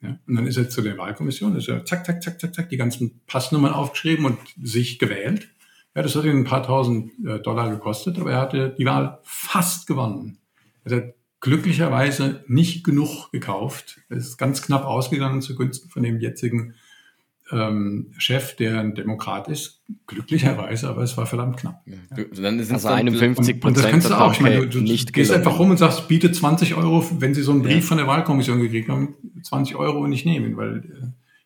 Ja, und dann ist er zu der Wahlkommission, ist er zack, zack, zack, zack, zack, die ganzen Passnummern aufgeschrieben und sich gewählt. Ja, das hat ihn ein paar tausend äh, Dollar gekostet, aber er hatte die Wahl fast gewonnen. Er hat glücklicherweise nicht genug gekauft. Es ist ganz knapp ausgegangen zugunsten von dem jetzigen ähm, Chef, der ein Demokrat ist. Glücklicherweise, aber es war verdammt knapp. Ja. Dann also 51 Prozent. Und, und das kannst du auch. Ich meine, du, du nicht gehst gelungen. einfach rum und sagst, biete 20 Euro, wenn sie so einen Brief ja. von der Wahlkommission gekriegt haben, 20 Euro nicht nehmen, weil äh,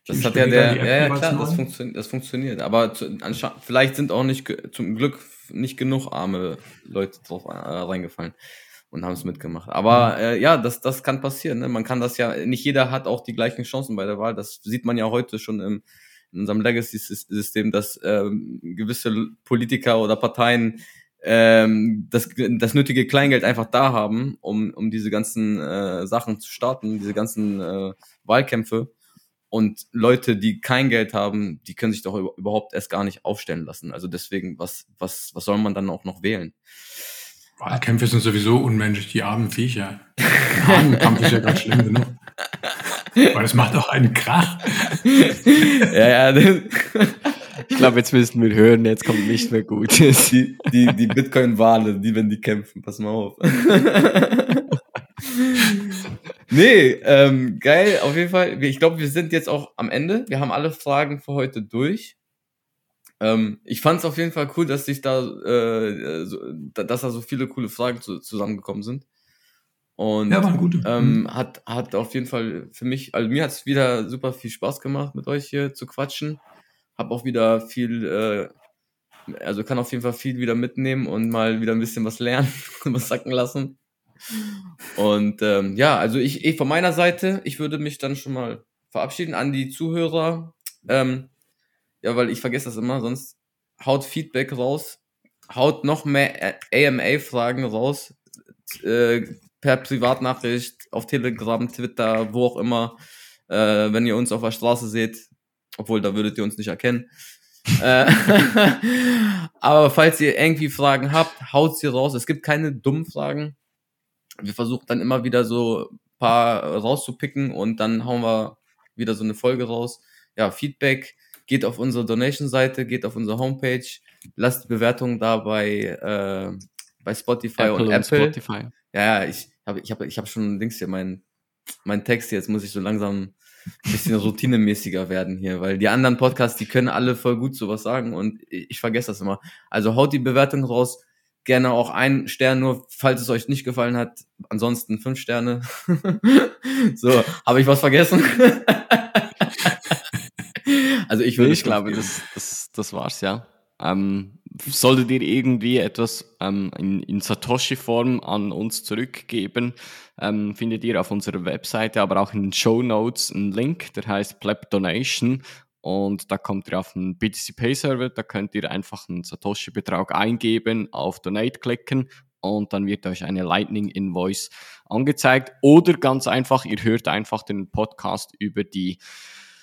das hat ja der, ja, ja klar, das, funktio das, funktioniert. Aber zu, vielleicht sind auch nicht zum Glück nicht genug arme Leute drauf äh, reingefallen und haben es mitgemacht. Aber äh, ja, das, das kann passieren. Ne? Man kann das ja, nicht jeder hat auch die gleichen Chancen bei der Wahl. Das sieht man ja heute schon im, in unserem Legacy-System, dass ähm, gewisse Politiker oder Parteien ähm, das, das nötige Kleingeld einfach da haben, um, um diese ganzen äh, Sachen zu starten, diese ganzen äh, Wahlkämpfe. Und Leute, die kein Geld haben, die können sich doch überhaupt erst gar nicht aufstellen lassen. Also deswegen, was, was, was soll man dann auch noch wählen? Wahlkämpfe sind sowieso unmenschlich, die armen Viecher. Hahnenkampf ist ja ganz schlimm genug. Weil es macht auch einen Krach. ja, ja. Ich glaube, jetzt müssen wir hören, jetzt kommt nicht mehr gut. Die, die, die Bitcoin-Wale, die, wenn die kämpfen, pass mal auf. nee, ähm, geil, auf jeden Fall. Ich glaube, wir sind jetzt auch am Ende. Wir haben alle Fragen für heute durch. Ähm, ich fand es auf jeden Fall cool, dass sich da, äh, so, dass da so viele coole Fragen zu, zusammengekommen sind. Und Ja, waren gute. ähm, Mhm. hat, hat auf jeden Fall für mich, also mir hat es wieder super viel Spaß gemacht, mit euch hier zu quatschen. Hab auch wieder viel, äh, also kann auf jeden Fall viel wieder mitnehmen und mal wieder ein bisschen was lernen und was sacken lassen. Und ähm, ja, also ich, ich von meiner Seite, ich würde mich dann schon mal verabschieden an die Zuhörer. Ähm, ja, weil ich vergesse das immer, sonst haut Feedback raus, haut noch mehr AMA-Fragen raus, äh, per Privatnachricht, auf Telegram, Twitter, wo auch immer, äh, wenn ihr uns auf der Straße seht, obwohl da würdet ihr uns nicht erkennen. Äh, Aber falls ihr irgendwie Fragen habt, haut sie raus. Es gibt keine dummen Fragen. Wir versuchen dann immer wieder so ein paar rauszupicken und dann hauen wir wieder so eine Folge raus. Ja, Feedback, geht auf unsere Donation-Seite, geht auf unsere Homepage, lasst Bewertungen da bei, äh, bei Spotify und Apple. Spotify. Ja, ja, ich habe ich hab, ich hab schon links hier mein, mein Text, jetzt muss ich so langsam ein bisschen routinemäßiger werden hier, weil die anderen Podcasts, die können alle voll gut sowas sagen und ich, ich vergesse das immer. Also haut die Bewertung raus, gerne auch ein Stern nur, falls es euch nicht gefallen hat. Ansonsten fünf Sterne. so, habe ich was vergessen? also ich würde ich glaube, das, das, das war's, ja. Ähm, solltet ihr irgendwie etwas ähm, in, in Satoshi-Form an uns zurückgeben, ähm, findet ihr auf unserer Webseite, aber auch in den Show Notes einen Link, der heißt Pleb Donation. Und da kommt ihr auf den BTC Pay Server, da könnt ihr einfach einen Satoshi-Betrag eingeben, auf Donate klicken und dann wird euch eine Lightning Invoice angezeigt. Oder ganz einfach, ihr hört einfach den Podcast über die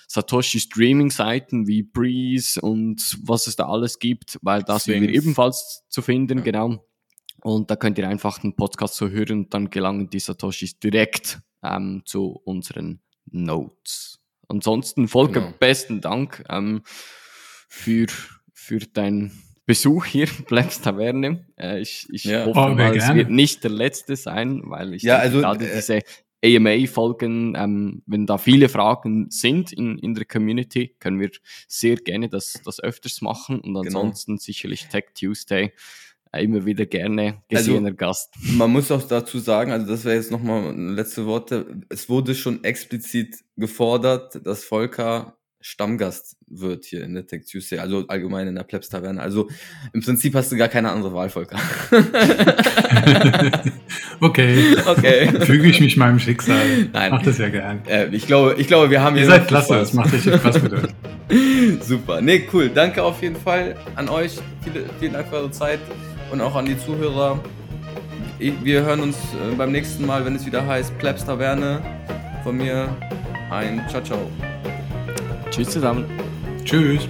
Satoshi Streaming Seiten wie Breeze und was es da alles gibt, weil das sind wir ebenfalls zu finden, Ja. genau. Und da könnt ihr einfach den Podcast so hören und dann gelangen die Satoshis direkt ähm, zu unseren Notes. Ansonsten, Volker, Genau. besten Dank ähm, für, für deinen Besuch hier, Plebs Taverne. Äh, ich ich Ja. hoffe Oh, mal, es wird nicht der letzte sein, weil ich Ja, also, gerade äh, diese AMA-Folgen, ähm, wenn da viele Fragen sind in, in der Community, können wir sehr gerne das, das öfters machen und Genau. ansonsten sicherlich Tech Tuesday äh, immer wieder gerne Also- gesehener Gast. Man muss auch dazu sagen, also das wäre jetzt nochmal letzte Worte. Es wurde schon explizit gefordert, dass Volker Stammgast wird hier in der Tech Tuesday, also allgemein in der Plebs Taverne. Also im Prinzip hast du gar keine andere Wahl, Volker. okay, okay. füge ich mich meinem Schicksal. Nein. Mach das ja gern. Äh, ich glaube, ich glaube, wir haben Ihr hier seid noch klasse, Spaß. das macht richtig Spaß mit euch. Super. Nee, cool. Danke auf jeden Fall an euch. Viele, vielen Dank für eure Zeit und auch an die Zuhörer. Wir hören uns äh, beim nächsten Mal, wenn es wieder heißt Plebs Taverne. Von mir ein Ciao, ciao. Tschüss zusammen. Tschüss.